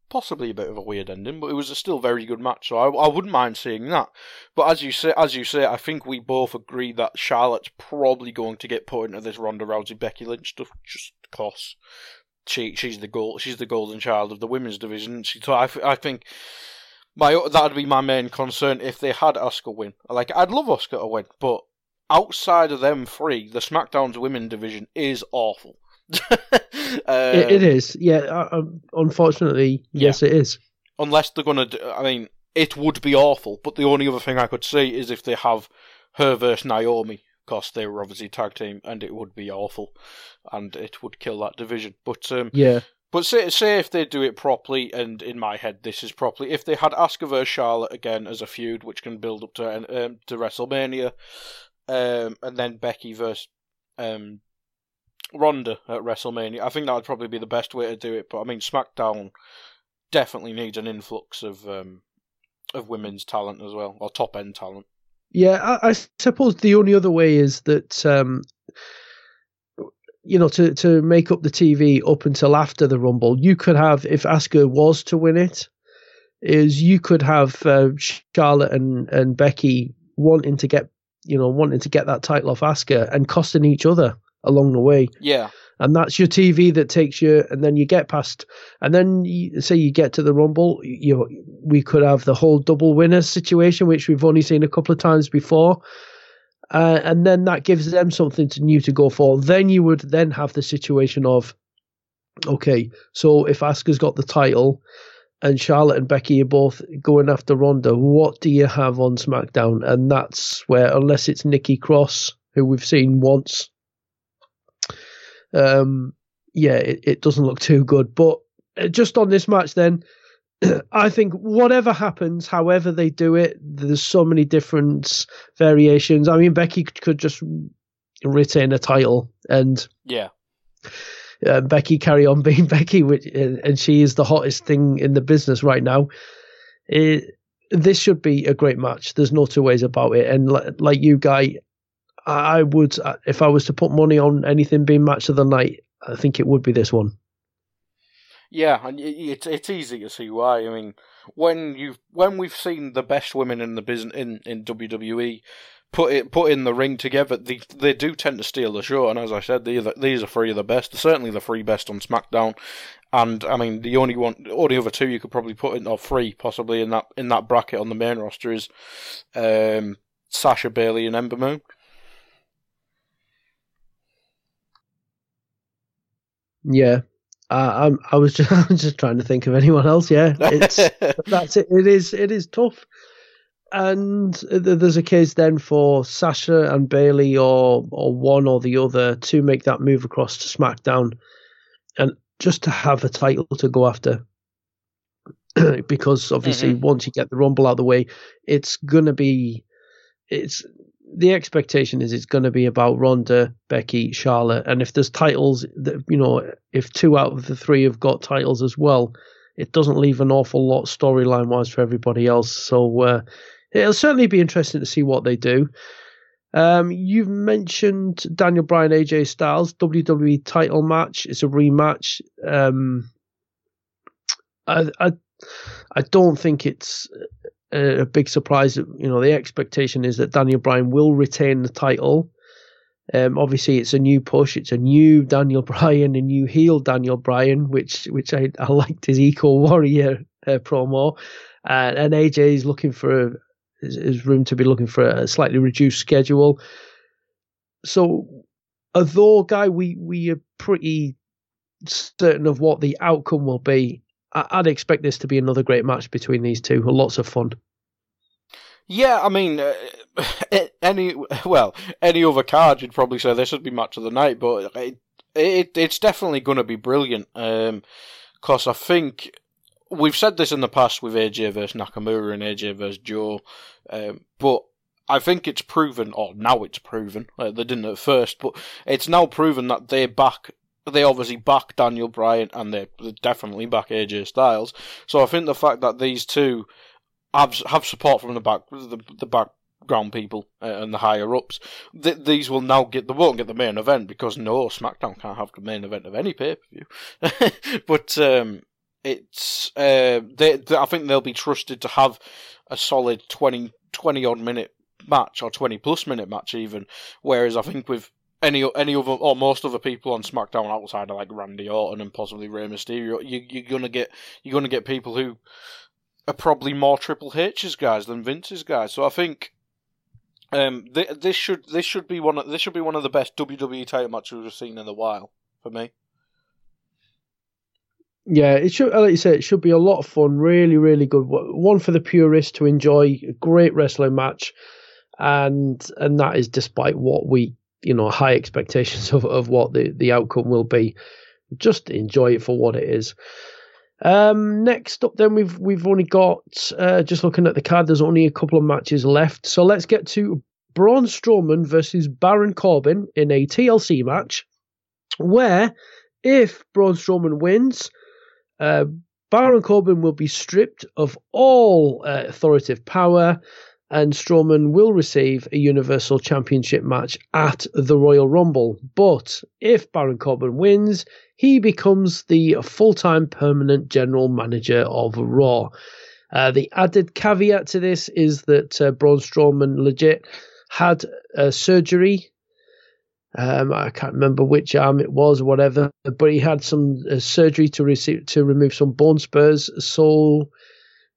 possibly a bit of a weird ending, but it was a still very good match. So I, I wouldn't mind seeing that. But as you say, as you say, I think we both agree that Charlotte's probably going to get put into this Ronda Rousey Becky Lynch stuff just because she she's the goal she's the golden child of the women's division. She, so I, I think my that'd be my main concern if they had Asuka win. Like I'd love Asuka to win, but outside of them three, the SmackDown's women division is awful. uh, it, it is, yeah. Uh, um, unfortunately, yes, yeah. it is. Unless they're gonna, do, I mean, it would be awful. But the only other thing I could see is if they have her versus Naomi, because they were obviously tag team, and it would be awful, and it would kill that division. But um, yeah. But say, say if they do it properly, and in my head this is properly, if they had Asuka versus Charlotte again as a feud, which can build up to um, to WrestleMania, um, and then Becky versus um, Ronda at WrestleMania. I think that would probably be the best way to do it. But I mean, SmackDown definitely needs an influx of um, of women's talent as well, or top end talent. Yeah, I, I, suppose the only other way is that um, you know to to make up the TV up until after the Rumble, you could have if Asuka was to win it, is you could have uh, Charlotte and and Becky wanting to get you know wanting to get that title off Asuka and costing each other along the way. Yeah. And that's your TV that takes you, and then you get past, and then you, say you get to the Rumble, you we could have the whole double winner situation, which we've only seen a couple of times before. uh, and then that gives them something to new to go for. Then you would then have the situation of, okay, so if Asuka's got the title, and Charlotte and Becky are both going after Ronda, what do you have on SmackDown? And that's where, unless it's Nikki Cross, who we've seen once, um, yeah, it, it doesn't look too good. But uh, just on this match, then, I think whatever happens, however they do it, there's so many different variations. I mean, Becky could just retain a title and yeah. Uh, Becky carry on being Becky, which and she is the hottest thing in the business right now. It, this should be a great match. There's no two ways about it. And like you, guy, I would uh, if I was to put money on anything being match of the night, I think it would be this one. Yeah, and it's it's easy to see why. I mean, when you when we've seen the best women in the business in, in WWE put it put in the ring together, they they do tend to steal the show. And as I said, these are, these are three of the best. Certainly the three best on SmackDown. And I mean, the only one, only other two you could probably put in, or three possibly in that in that bracket on the main roster is um, Sasha Bayley and Ember Moon. Yeah, uh, I'm, I was just, I was just trying to think of anyone else. Yeah, it's that's it. It is it is tough, and there's a case then for Sasha and Bayley or or one or the other to make that move across to SmackDown, and just to have a title to go after. because obviously, mm-hmm. once you get the Rumble out of the way, it's gonna be it's the expectation is it's going to be about Ronda, Becky, Charlotte, and if there's titles that you know, if two out of the three have got titles as well, it doesn't leave an awful lot storyline wise for everybody else. So uh, it'll certainly be interesting to see what they do. Um, you've mentioned Daniel Bryan, AJ Styles WWE title match. It's a rematch. Um, I, I I don't think it's a, big surprise. You know, the expectation is that Daniel Bryan will retain the title. Um, obviously, it's a new push. It's a new Daniel Bryan, a new heel Daniel Bryan, which which I, I liked his Eco Warrior uh, promo. Uh, and AJ is looking for is room to be looking for a slightly reduced schedule. So, although, guy, we we are pretty certain of what the outcome will be. I'd expect this to be another great match between these two. Lots of fun. Yeah, I mean, uh, any well, any other card you'd probably say this would be match of the night, but it, it it's definitely going to be brilliant. Um, I think we've said this in the past with AJ versus Nakamura and AJ versus Joe, um, but I think it's proven, or now it's proven, uh, they didn't at first, but it's now proven that they're back they obviously back Daniel Bryan and they definitely back AJ Styles. So I think the fact that these two have have support from the back the, the background people uh, and the higher ups, th- these will now get the won't get the main event because no SmackDown can't have the main event of any pay per view. but um, it's uh, they, they, I think they'll be trusted to have a solid 20, 20 odd minute match or 20 plus minute match even whereas I think with any any other or most other people on SmackDown outside of like Randy Orton and possibly Rey Mysterio, you, you're gonna get you're gonna get people who are probably more Triple H's guys than Vince's guys. So I think um, th- this should this should be one of, this should be one of the best WWE title matches we've seen in a while for me. Yeah, it should, like you say, it should be a lot of fun. Really, really good. One for the purists to enjoy. A great wrestling match, and and that is despite what we you know high expectations of, of what the, the outcome will be. Just enjoy it for what it is. Um, next up, then we've we've only got uh, just looking at the card. There's only a couple of matches left, so let's get to Braun Strowman versus Baron Corbin in a TLC match, where if Braun Strowman wins, uh, Baron Corbin will be stripped of all uh, authoritative power and Strowman will receive a Universal Championship match at the Royal Rumble. But if Baron Corbin wins, he becomes the full time permanent general manager of Raw. Uh, the added caveat to this is that uh, Braun Strowman legit had a surgery. Um, I can't remember which arm it was, or whatever, but he had some uh, surgery to receive to remove some bone spurs. So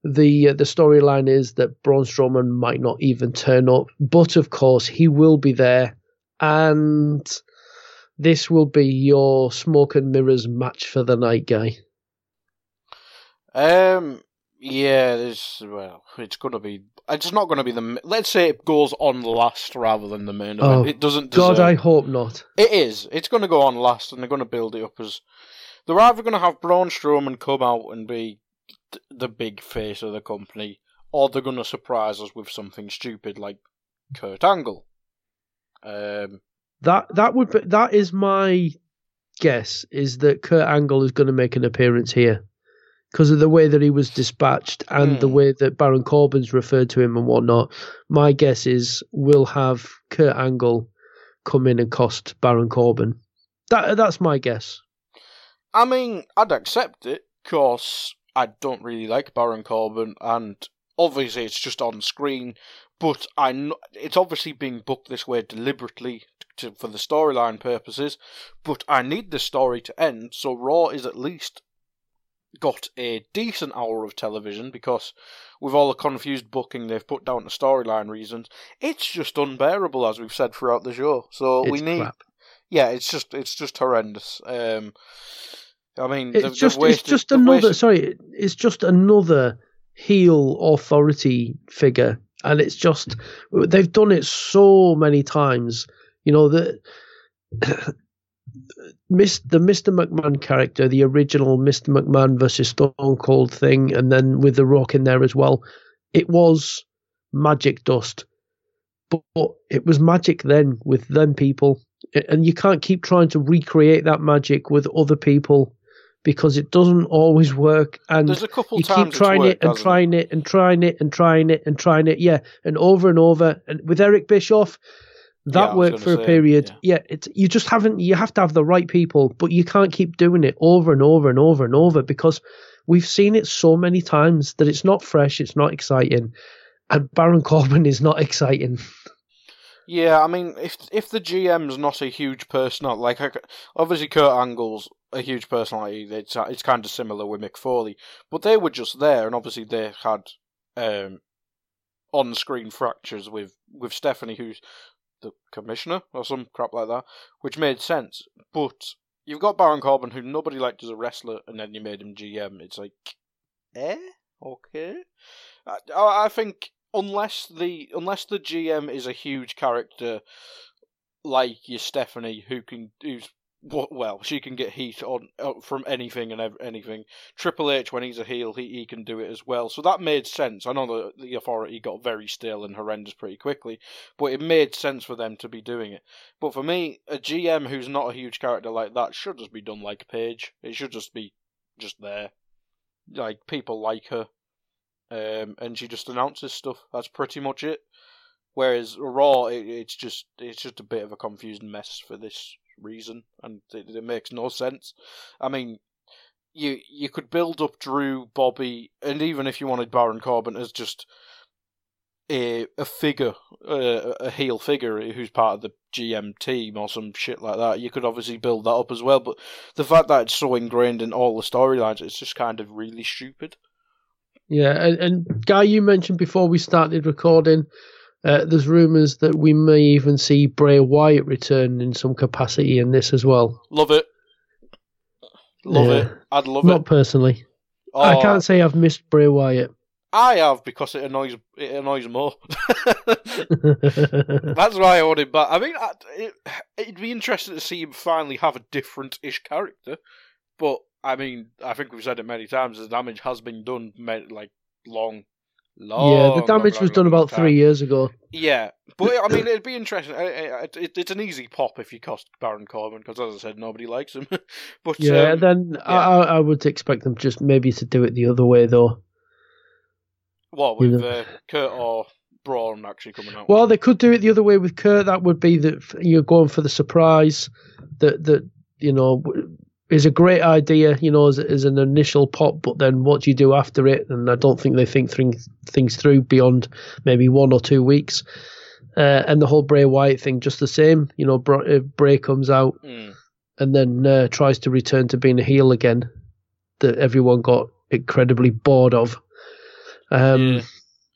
the uh, the storyline is that Braun Strowman might not even turn up, but of course he will be there, and this will be your smoke and mirrors match for the night, guy. Um, yeah, there's well, it's gonna be. It's not gonna be the. Let's say it goes on last rather than the main event. Oh, it doesn't. Deserve, God, I hope not. It is. It's gonna go on last, and they're gonna build it up as. They're either gonna have Braun Strowman come out and be the big face of the company, or they're gonna surprise us with something stupid like Kurt Angle. Um, That that would be, that is my guess is that Kurt Angle is going to make an appearance here because of the way that he was dispatched and the Hmm. way that Baron Corbin's referred to him and whatnot. My guess is we'll have Kurt Angle come in and cost Baron Corbin. That that's my guess. I mean, I'd accept it because I don't really like Baron Corbin, and obviously it's just on screen. But I it's obviously being booked this way deliberately to, for the storyline purposes. But I need the story to end, so Raw is at least got a decent hour of television because with all the confused booking they've put down to storyline reasons, it's just unbearable as we've said throughout the show. So we need crap. yeah, it's just it's just horrendous. Um, I mean, It's they've- just they've wasted, it's just another wasted- sorry, it's just another heel authority figure, and it's just they've done it so many times. You know that the Mr. McMahon character, the original Mr. McMahon versus Stone Cold thing, and then with the Rock in there as well. It was magic dust, but, but it was magic then with them people, and you can't keep trying to recreate that magic with other people because it doesn't always work. And There's a couple you times keep trying worked, it and trying it and trying it and trying it and trying it, yeah, and over and over. And with Eric Bischoff, that was worked for a say, period. yeah. Yeah, it's you just haven't. You have to have the right people, but you can't keep doing it over and over and over and over because we've seen it so many times that it's not fresh, it's not exciting, and Baron Corbin is not exciting. Yeah, I mean, if if the GM's not a huge personality, like obviously Kurt Angle's a huge personality, it's it's kind of similar with Mick Foley, but they were just there, and obviously they had um, on-screen fractures with with Stephanie, who's the commissioner or some crap like that, which made sense. But you've got Baron Corbin, who nobody liked as a wrestler, and then you made him GM. It's like, eh, okay. I I think unless the unless the GM is a huge character like your Stephanie, who can who's well, she can get heat on uh, from anything and anything. Triple H, when he's a heel, he, he can do it as well. So that made sense. I know that the authority got very stale and horrendous pretty quickly, but it made sense for them to be doing it. But for me, a GM who's not a huge character like that should just be done like Paige. It should just be just there. Like people like her, um, and she just announces stuff. That's pretty much it. Whereas Raw, it, it's just it's just a bit of a confusing mess for this reason, and it, it makes no sense. I mean, you you could build up Drew, Bobby, and even if you wanted Baron Corbin as just a a figure, uh, a heel figure who's part of the GM team or some shit like that, you could obviously build that up as well. But the fact that it's so ingrained in all the storylines, it's just kind of really stupid. Yeah, and, and Guy, you mentioned before we started recording, uh, there's rumours that we may even see Bray Wyatt return in some capacity in this as well. Love it. Love Yeah. it. I'd love Not it. Not personally. Oh, I can't say I've missed Bray Wyatt. I have because it annoys it annoys more. That's why I want him back. I mean, it, it'd be interesting to see him finally have a different-ish character. But I mean, I think we've said it many times. The damage has been done, like long, long. yeah, the damage long, was long, done long about time. three years ago. Yeah, but I mean, it'd be interesting. I- I- It, it's an easy pop if you cost Baron Corbin because, as I said, nobody likes him. but Yeah, um, then I, I I would expect them just maybe to do it the other way though. what you with know. uh, Kurt or Braun actually coming out? Well, they could do it the other way with Kurt. That would be that you're going for the surprise. That that you know is a great idea. You know, as, as an initial pop, but then what do you do after it? And I don't think they think things things through beyond maybe one or two weeks. Uh, and the whole Bray Wyatt thing, just the same. You know, Bra- uh, Bray comes out Mm. and then uh, tries to return to being a heel again. That everyone got incredibly bored of. Um,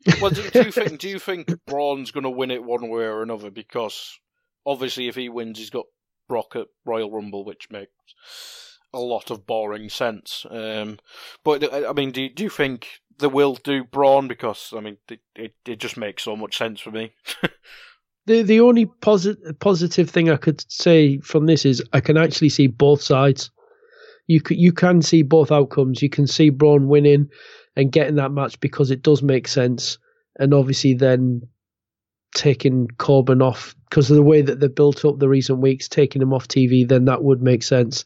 Yeah. Well, do, do you think do you think Braun's going to win it one way or another? Because obviously, if he wins, he's got Brock at Royal Rumble, which makes a lot of boring sense. Um, but I mean, do do you think they will do Braun? Because I mean, it it, just makes so much sense for me. The the only positive thing I could say from this is I can actually see both sides. You c- you can see both outcomes. You can see Braun winning and getting that match because it does make sense, and obviously then taking Corbin off because of the way that they built up the recent weeks, taking him off TV, then that would make sense.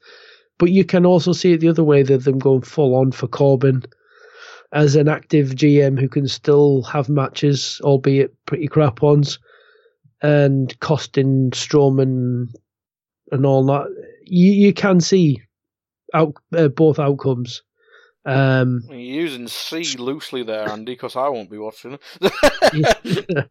But you can also see it the other way that them going full on for Corbin as an active GM who can still have matches, albeit pretty crap ones and costing Strowman and all that. You you can see out uh, both outcomes. Um, You're using C loosely there, Andy, because I won't be watching it.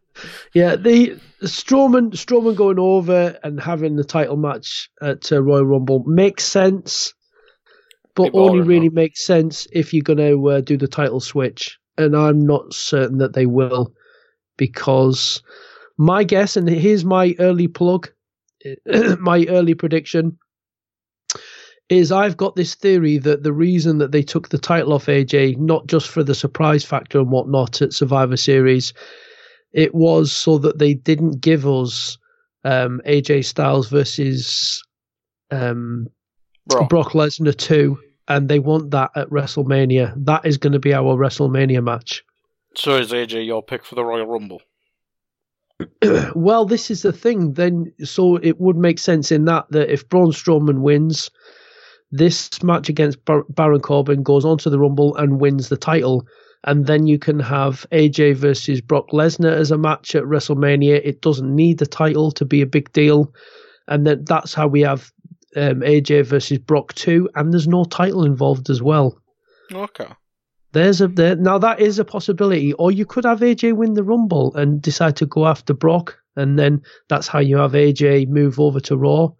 yeah, the Strowman Strowman going over and having the title match at uh, Royal Rumble makes sense, but only really though. makes sense if you're going to uh, do the title switch, and I'm not certain that they will, because my guess, and here's my early plug, my early prediction. Is I've got this theory that the reason that they took the title off AJ, not just for the surprise factor and whatnot at Survivor Series, it was so that they didn't give us um, AJ Styles versus um, Bro, Brock Lesnar 2, and they want that at WrestleMania. That is going to be our WrestleMania match. so is AJ your pick for the Royal Rumble? well, this is the thing. Then, so it would make sense in that that if Braun Strowman wins, this match against Bar- Baron Corbin goes on to the Rumble and wins the title, and then you can have AJ versus Brock Lesnar as a match at WrestleMania. It doesn't need the title to be a big deal, and then that's how we have um, AJ versus Brock two, and there's no title involved as well. Okay. There's a there now that is a possibility, or you could have AJ win the Rumble and decide to go after Brock, and then that's how you have AJ move over to Raw.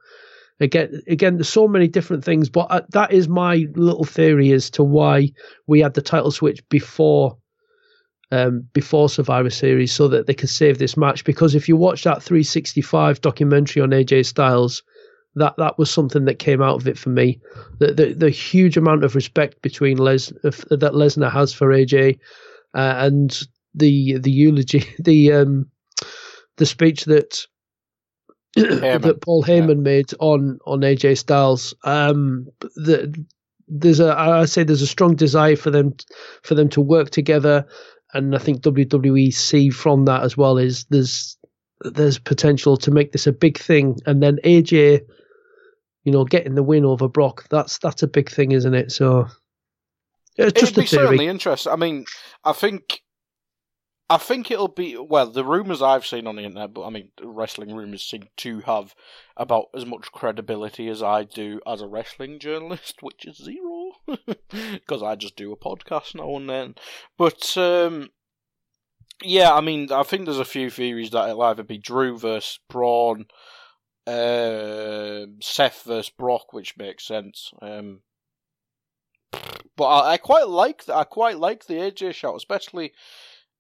Again, again, there's so many different things, but uh, that is my little theory as to why we had the title switch before, um, before Survivor Series, so that they could save this match. Because if you watch that 365 documentary on AJ Styles, that that was something that came out of it for me. The the, the huge amount of respect between Les of- that Lesnar has for AJ, uh, and the the eulogy, the um, the speech that that Paul Heyman made on on AJ Styles. Um, the, there's a I say there's a strong desire for them for them to work together, and I think WWE see from that as well is there's there's potential to make this a big thing, and then AJ, you know, getting the win over Brock. That's that's a big thing, isn't it? So. It's just It'd be certainly interesting. I mean, I think, I think it'll be well. The rumors I've seen on the internet, but I mean, wrestling rumors seem to have about as much credibility as I do as a wrestling journalist, which is zero, because I just do a podcast now and then. But um, yeah, I mean, I think there's a few theories that it'll either be Drew versus Braun, uh, Seth versus Brock, which makes sense. Um, but I, I quite like I quite like the AJ shout, especially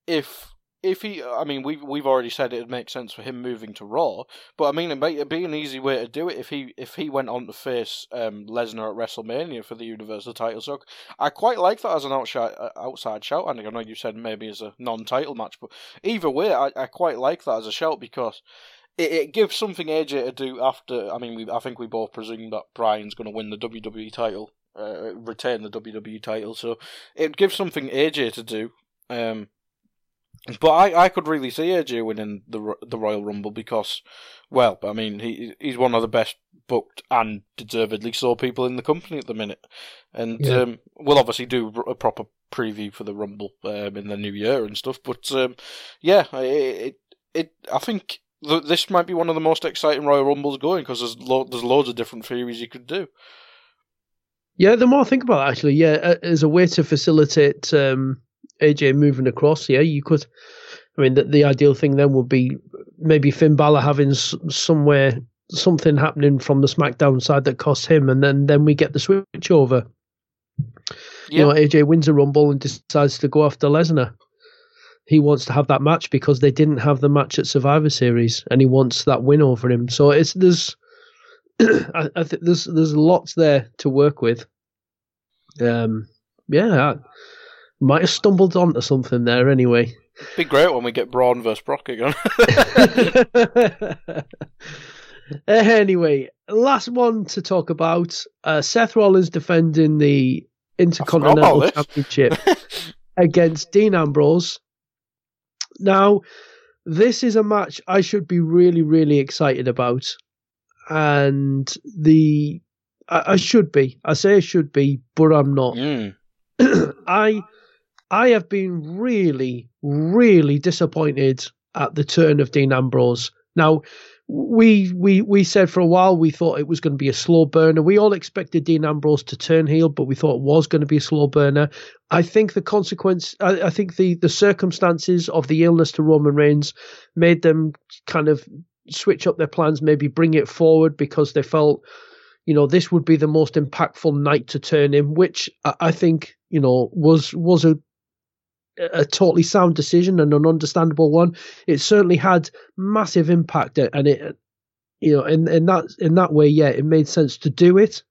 if if he. I mean, we've we've already said it would make sense for him moving to Raw, but I mean, it might be an easy way to do it if he if he went on to face um, Lesnar at WrestleMania for the Universal title. So I quite like that as an outside uh, outside shout. And I know you said maybe as a non-title match, but either way, I, I quite like that as a shout because. It, it gives something AJ to do after. I mean, we, I think we both presume that Bryan's going to win the WWE title uh, retain the WWE title. So it gives something AJ to do. Um, but I, I could really see AJ winning the the Royal Rumble because, well, I mean he he's one of the best booked and deservedly so people in the company at the minute, and Yeah. um, we'll obviously do a proper preview for the Rumble um, in the new year and stuff. But um, yeah, it, it it I think. th- This might be one of the most exciting Royal Rumbles going because there's lo- there's loads of different theories you could do. Yeah, the more I think about it, actually, yeah, as a way to facilitate um, AJ moving across, yeah, you could. I mean, the, the ideal thing then would be maybe Finn Balor having s- somewhere something happening from the SmackDown side that costs him, and then then we get the switch over. You know, AJ wins a Rumble and decides to go after Lesnar. he wants to have that match because they didn't have the match at Survivor Series, and he wants that win over him. So it's there's, I, I think there's there's lots there to work with. Um, yeah, might have stumbled onto something there anyway. It'd Be great when we get Braun versus Brock again. anyway, last one to talk about: uh, Seth Rollins defending the Intercontinental Championship against Dean Ambrose. Now, this is a match I should be really, really excited about, and the I, I should be. I say I should be, but I'm not. Mm. I I have been really, really disappointed at the turn of Dean Ambrose. Now, we we we said for a while we thought it was going to be a slow burner. We all expected Dean Ambrose to turn heel, but we thought it was going to be a slow burner. I think the consequence, I, I think the the circumstances of the illness to Roman Reigns made them kind of switch up their plans, maybe bring it forward because they felt, you know, this would be the most impactful night to turn him, which I, I think you know was was a a totally sound decision and an understandable one. It certainly had massive impact, and it, you know, in in that in that way, yeah, it made sense to do it.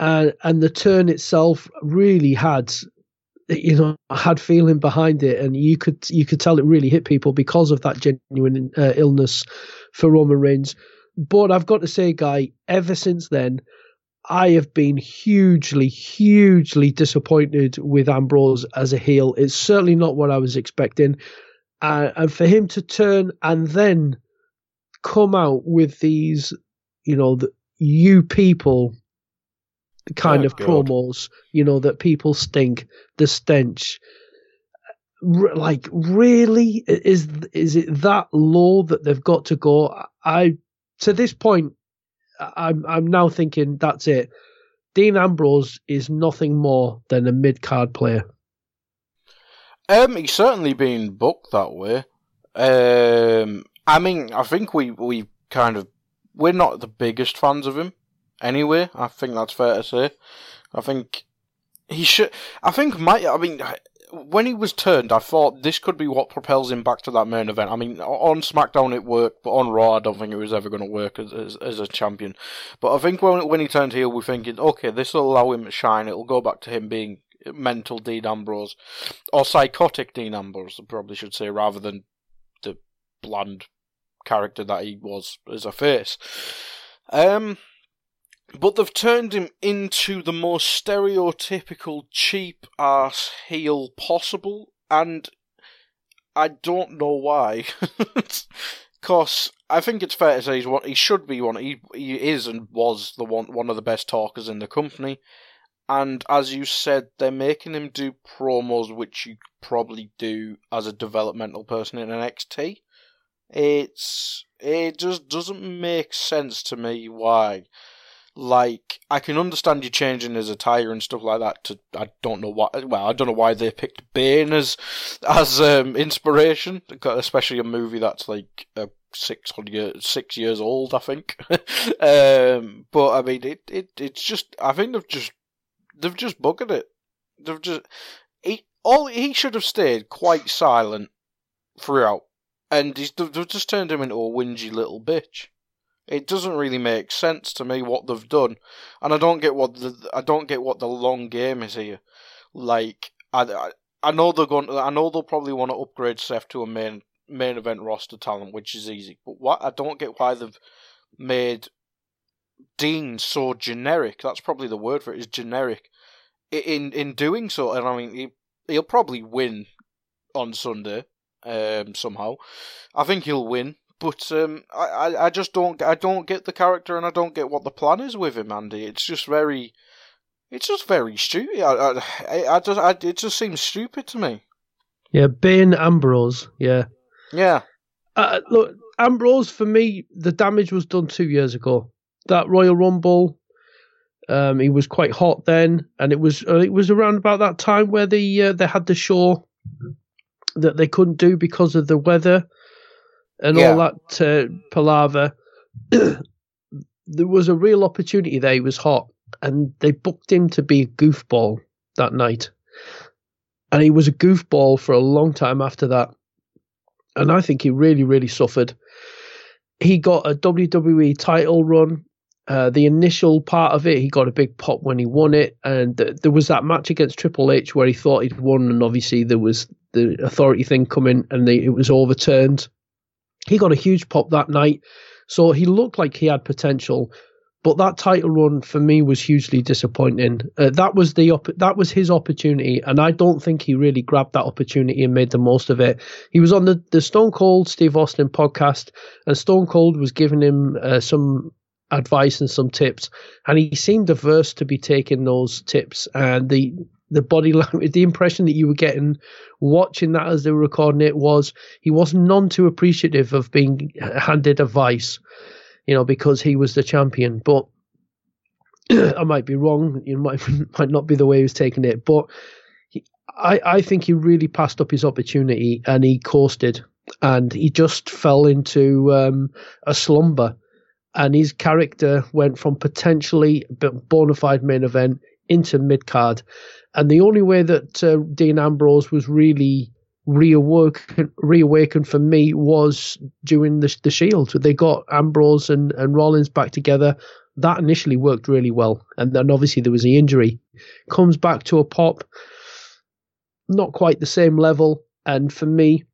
And and the turn itself really had, you know, had feeling behind it, and you could you could tell it really hit people because of that genuine uh, illness for Roman Reigns. But I've got to say, guy, ever since then, I have been hugely, hugely disappointed with Ambrose as a heel. It's certainly not what I was expecting. Uh, and for him to turn and then come out with these, you know, the, you people kind Oh, of God. promos, you know, that people stink, the stench. R- like really is is it that low that they've got to go i to this point I'm I'm now thinking that's it. Dean Ambrose is nothing more than a mid card player. Um, he's certainly been booked that way. Um, I mean, I think we we kind of we're not the biggest fans of him. Anyway, I think that's fair to say. I think he should. I think my. I mean, when he was turned, I thought this could be what propels him back to that main event. I mean, on SmackDown it worked, but on Raw I don't think it was ever going to work as, as as a champion. But I think when when he turned heel, we're thinking, okay, this will allow him to shine. It'll go back to him being mental Dean Ambrose or psychotic Dean Ambrose, I probably should say, rather than the bland character that he was as a face. Um, but they've turned him into the most stereotypical cheap ass heel possible, and I don't know why. Cause I think it's fair to say he's what he should be one. He he is and was the one one of the best talkers in the company. And as you said, they're making him do promos which you probably do as a developmental person in an NXT. It's it just doesn't make sense to me why. Like I can understand you changing his attire and stuff like that. To I don't know why. Well, I don't know why they picked Bane as as um, inspiration, especially a movie that's like uh, six hundred six years old. I think. um, but I mean, it, it it's just. I think they've just they've just bugged it. They've just he all he should have stayed quite silent throughout, and he's they've just turned him into a whingy little bitch. It doesn't really make sense to me what they've done, and I don't get what the I don't get what the long game is here. Like I, I, know they're going. To, I know they'll probably want to upgrade Seth to a main main event roster talent, which is easy. But what I don't get why they've made Dean so generic. That's probably the word for it. Is generic. In in doing so, and I mean he he'll probably win on Sunday. Um, somehow, I think he'll win. But um, I, I, just don't I don't get the character and I don't get what the plan is with him, Andy. It's just very, it's just very stupid. I, I, I just I, it just seems stupid to me. Yeah, Bane Ambrose. Yeah. Yeah, Uh, look, Ambrose for me, the damage was done two years ago. That Royal Rumble, um, he was quite hot then, and it was uh, it was around about that time where they uh, they had the show that they couldn't do because of the weather and all that uh, palaver. there was a real opportunity there. He was hot, and they booked him to be a goofball that night. and he was a goofball for a long time after that. And I think he really, really suffered. He got a WWE title run. Uh, the initial part of it, he got a big pop when he won it, and th- there was that match against Triple H where he thought he'd won, and obviously there was the authority thing coming, and the, it was overturned. He got a huge pop that night, so he looked like he had potential. But that title run for me was hugely disappointing. Uh, that was the op- that was his opportunity, and I don't think he really grabbed that opportunity and made the most of it. He was on the, the Stone Cold Steve Austin podcast, and Stone Cold was giving him uh, some advice and some tips, and he seemed averse to be taking those tips. And the the body language, the impression that you were getting watching that as they were recording it was he was none too appreciative of being handed advice you know, because he was the champion. But I might be wrong. It might might not be the way he was taking it. But he, I I think he really passed up his opportunity and he coasted and he just fell into um, a slumber. And his character went from potentially bona fide main event into mid card. And the only way that uh, Dean Ambrose was really reawakened, reawakened for me was during the, the Shield. They got Ambrose and, and Rollins back together. That initially worked really well. And then obviously there was the injury. Comes back to a pop, not quite the same level. And for me,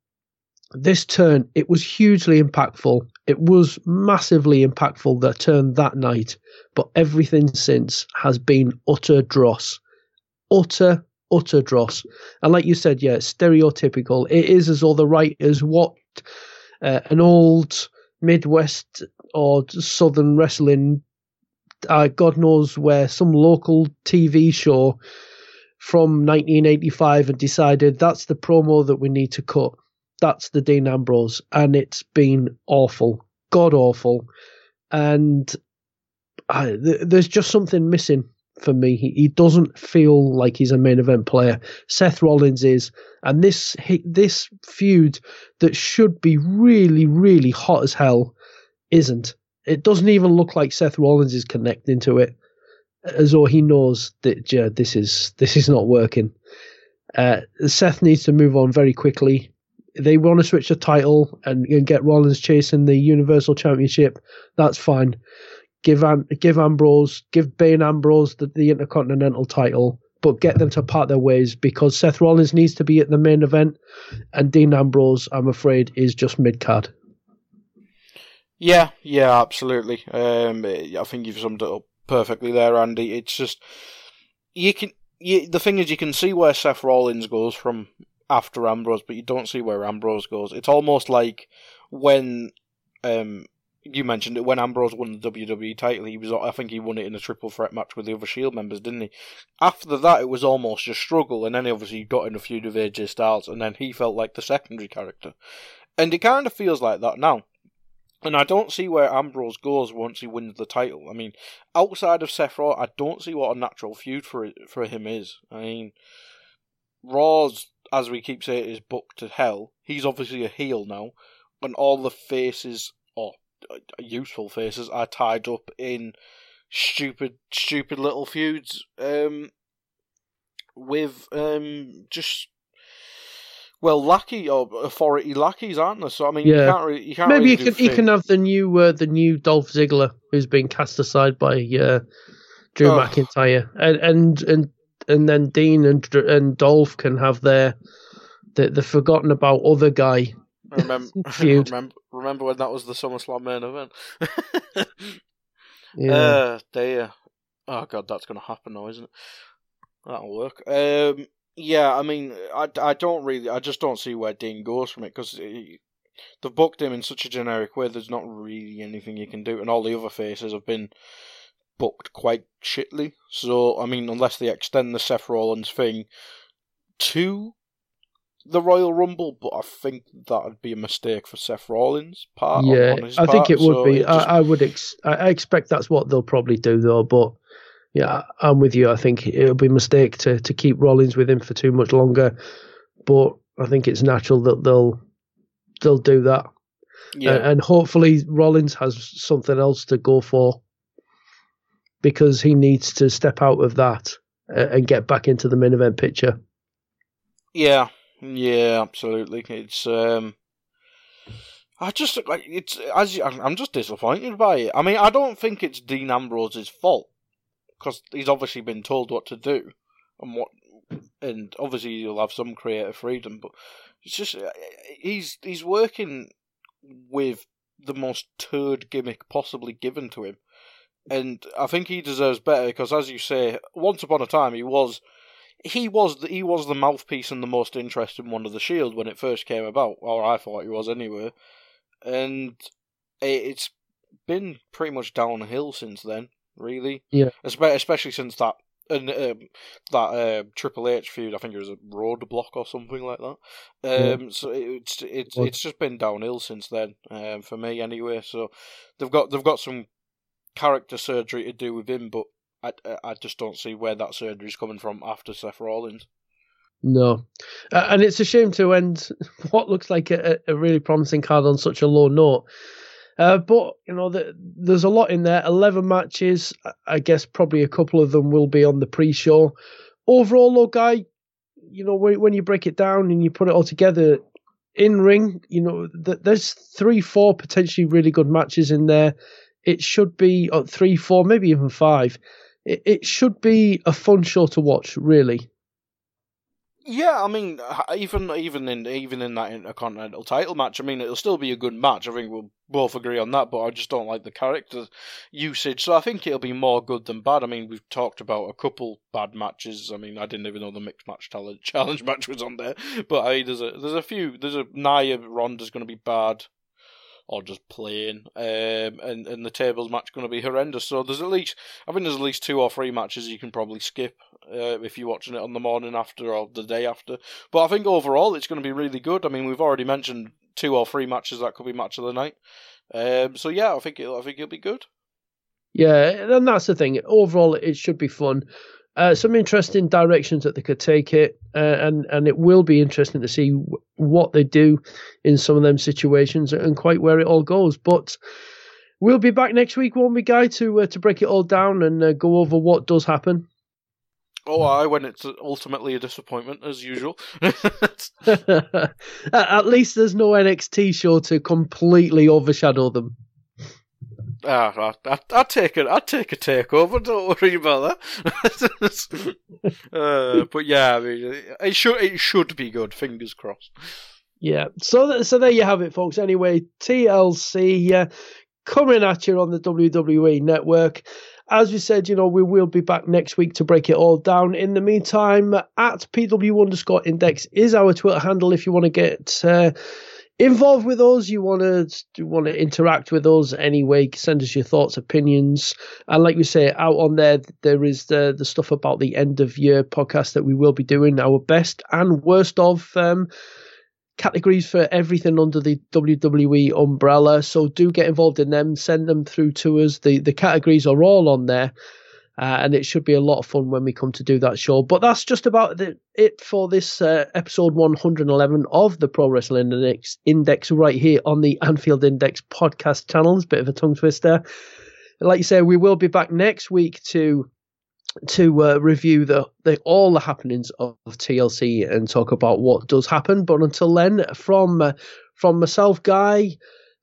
this turn, it was hugely impactful. It was massively impactful, that turn that night. But everything since has been utter dross. Utter utter dross. And like you said, yeah, stereotypical. It is as though the writers watched uh, an old Midwest or Southern wrestling, uh, God knows where, some local TV show from 1985 and decided that's the promo that we need to cut. That's the Dean Ambrose. And it's been awful, god awful. And uh, th- there's just something missing for me. He, he doesn't feel like he's a main event player. Seth Rollins is, and this this feud that should be really really hot as hell isn't. It doesn't even look like Seth Rollins is connecting to it, as though he knows that yeah, this is this is not working. Uh, Seth needs to move on very quickly. They want to switch the title and, and get Rollins chasing the Universal Championship. That's fine give give Ambrose, give Bane Ambrose the, the Intercontinental title, but get them to part their ways because Seth Rollins needs to be at the main event, and Dean Ambrose, I'm afraid, is just mid card. Yeah, yeah, absolutely. Um, I think you've summed it up perfectly there, Andy. It's just you can. You, the thing is, you can see where Seth Rollins goes from after Ambrose, but you don't see where Ambrose goes. It's almost like when um, you mentioned it when Ambrose won the WWE title. He was, I think, he won it in a triple threat match with the other Shield members, didn't he? After that, it was almost a struggle, and then obviously he got in a feud with AJ Styles, and then he felt like the secondary character, and it kind of feels like that now. And I don't see where Ambrose goes once he wins the title. I mean, outside of Seth Raw, I don't see what a natural feud for for him is. I mean, Raw's, as we keep saying, is booked to hell. He's obviously a heel now, and all the faces, useful faces are tied up in stupid, stupid little feuds um, with um, just well, lackey or authority lackeys, aren't there? So I mean, yeah. you can't really, you can't maybe really you can you can have the new uh, the new Dolph Ziggler who's been cast aside by uh, Drew oh. McIntyre, and and and and then Dean and and Dolph can have their the the forgotten about other guy remember, remember, remember when that was the SummerSlam main event? yeah. Uh, dear. Oh god, that's going to happen now, isn't it? That'll work. Um, yeah, I mean, I, I don't really, I just don't see where Dean goes from it because they've booked him in such a generic way. There's not really anything you can do, and all the other faces have been booked quite shitly. So, I mean, unless they extend the Seth Rollins thing to the Royal Rumble, but I think that would be a mistake for Seth Rollins' part. Yeah, I part, think it would so be. It just... I, I, would. Ex- I expect that's what they'll probably do, though. But yeah, I'm with you. I think it'll be a mistake to to keep Rollins with him for too much longer. But I think it's natural that they'll they'll do that. Yeah, and, and hopefully Rollins has something else to go for because he needs to step out of that uh, and get back into the main event picture. Yeah, yeah, absolutely. It's um, I just like it's as I'm just disappointed by it. I mean, I don't think it's Dean Ambrose's fault because he's obviously been told what to do and what, and obviously you'll have some creative freedom, but it's just he's he's working with the most turd gimmick possibly given to him, and I think he deserves better because, as you say, once upon a time he was he was the, he was the mouthpiece and the most interesting one of the Shield when it first came about, or I thought he was anyway. And it's been pretty much downhill since then, really. Yeah. Especially since that and um, that uh, Triple H feud, I think it was a roadblock or something like that. Um, yeah. So it's it's it's just been downhill since then um, for me anyway. So they've got they've got some character surgery to do with him, but I, I just don't see where that surgery is coming from after Seth Rollins. No, uh, and it's a shame to end what looks like a, a really promising card on such a low note. Uh, but you know, the, there's a lot in there. Eleven matches. I guess probably a couple of them will be on the pre-show. Overall, though, guy, you know, when, when you break it down and you put it all together, in ring, you know, th- there's three, four potentially really good matches in there. It should be uh, three, four, maybe even five it, it should be a fun show to watch, really. Yeah, I mean, even even in even in that intercontinental title match, I mean, it'll still be a good match. I think we'll both agree on that. But I just don't like the character usage, so I think it'll be more good than bad. I mean, we've talked about a couple bad matches. I mean, I didn't even know the mixed match challenge match was on there, but I, there's a there's a few. There's a Nia Ronda's going to be bad or just playing. Um, and and the tables match going to be horrendous. So there's at least I think there's at least two or three matches you can probably skip uh, if you're watching it on the morning after or the day after. But I think overall it's going to be really good. I mean we've already mentioned two or three matches that could be match of the night. Um, so yeah, I think it'll, I think it'll be good. Yeah, and that's the thing. Overall, it should be fun uh, some interesting directions that they could take it, uh, and and it will be interesting to see w- what they do in some of them situations and quite where it all goes. But we'll be back next week, won't we, Guy, to uh, to break it all down and uh, go over what does happen. Oh, I when it's ultimately a disappointment as usual. At least there's no NXT show to completely overshadow them. Ah, I, I, take it. I take a takeover. Don't worry about that. uh, but yeah, I mean, it should it should be good. Fingers crossed. Yeah. So so there you have it, folks. Anyway, TLC uh, coming at you on the WWE Network. As we said, you know, we will be back next week to break it all down. In the meantime, at PW underscore index is our Twitter handle if you want to get. Involved with us, you want to want to interact with us anyway, send us your thoughts, opinions, and like we say, out on there there is the the stuff about the end of year podcast that we will be doing our best and worst of um, categories for everything under the WWE umbrella. So do get involved in them, send them through to us. The the categories are all on there. Uh, and it should be a lot of fun when we come to do that show. But that's just about the, it for this uh, episode 111 of the Pro Wrestling Index, Index right here on the Anfield Index podcast channel. It's a bit of a tongue twister. Like you say, we will be back next week to to uh, review the, the all the happenings of, TLC and talk about what does happen. But until then, from uh, from myself, Guy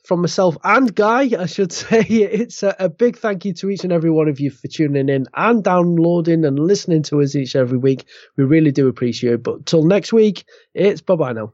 from myself and Guy, I should say, it's a, a, big thank you to each and every one of you for tuning in and downloading and listening to us each every week. We really do appreciate it. But till next week, it's bye bye now.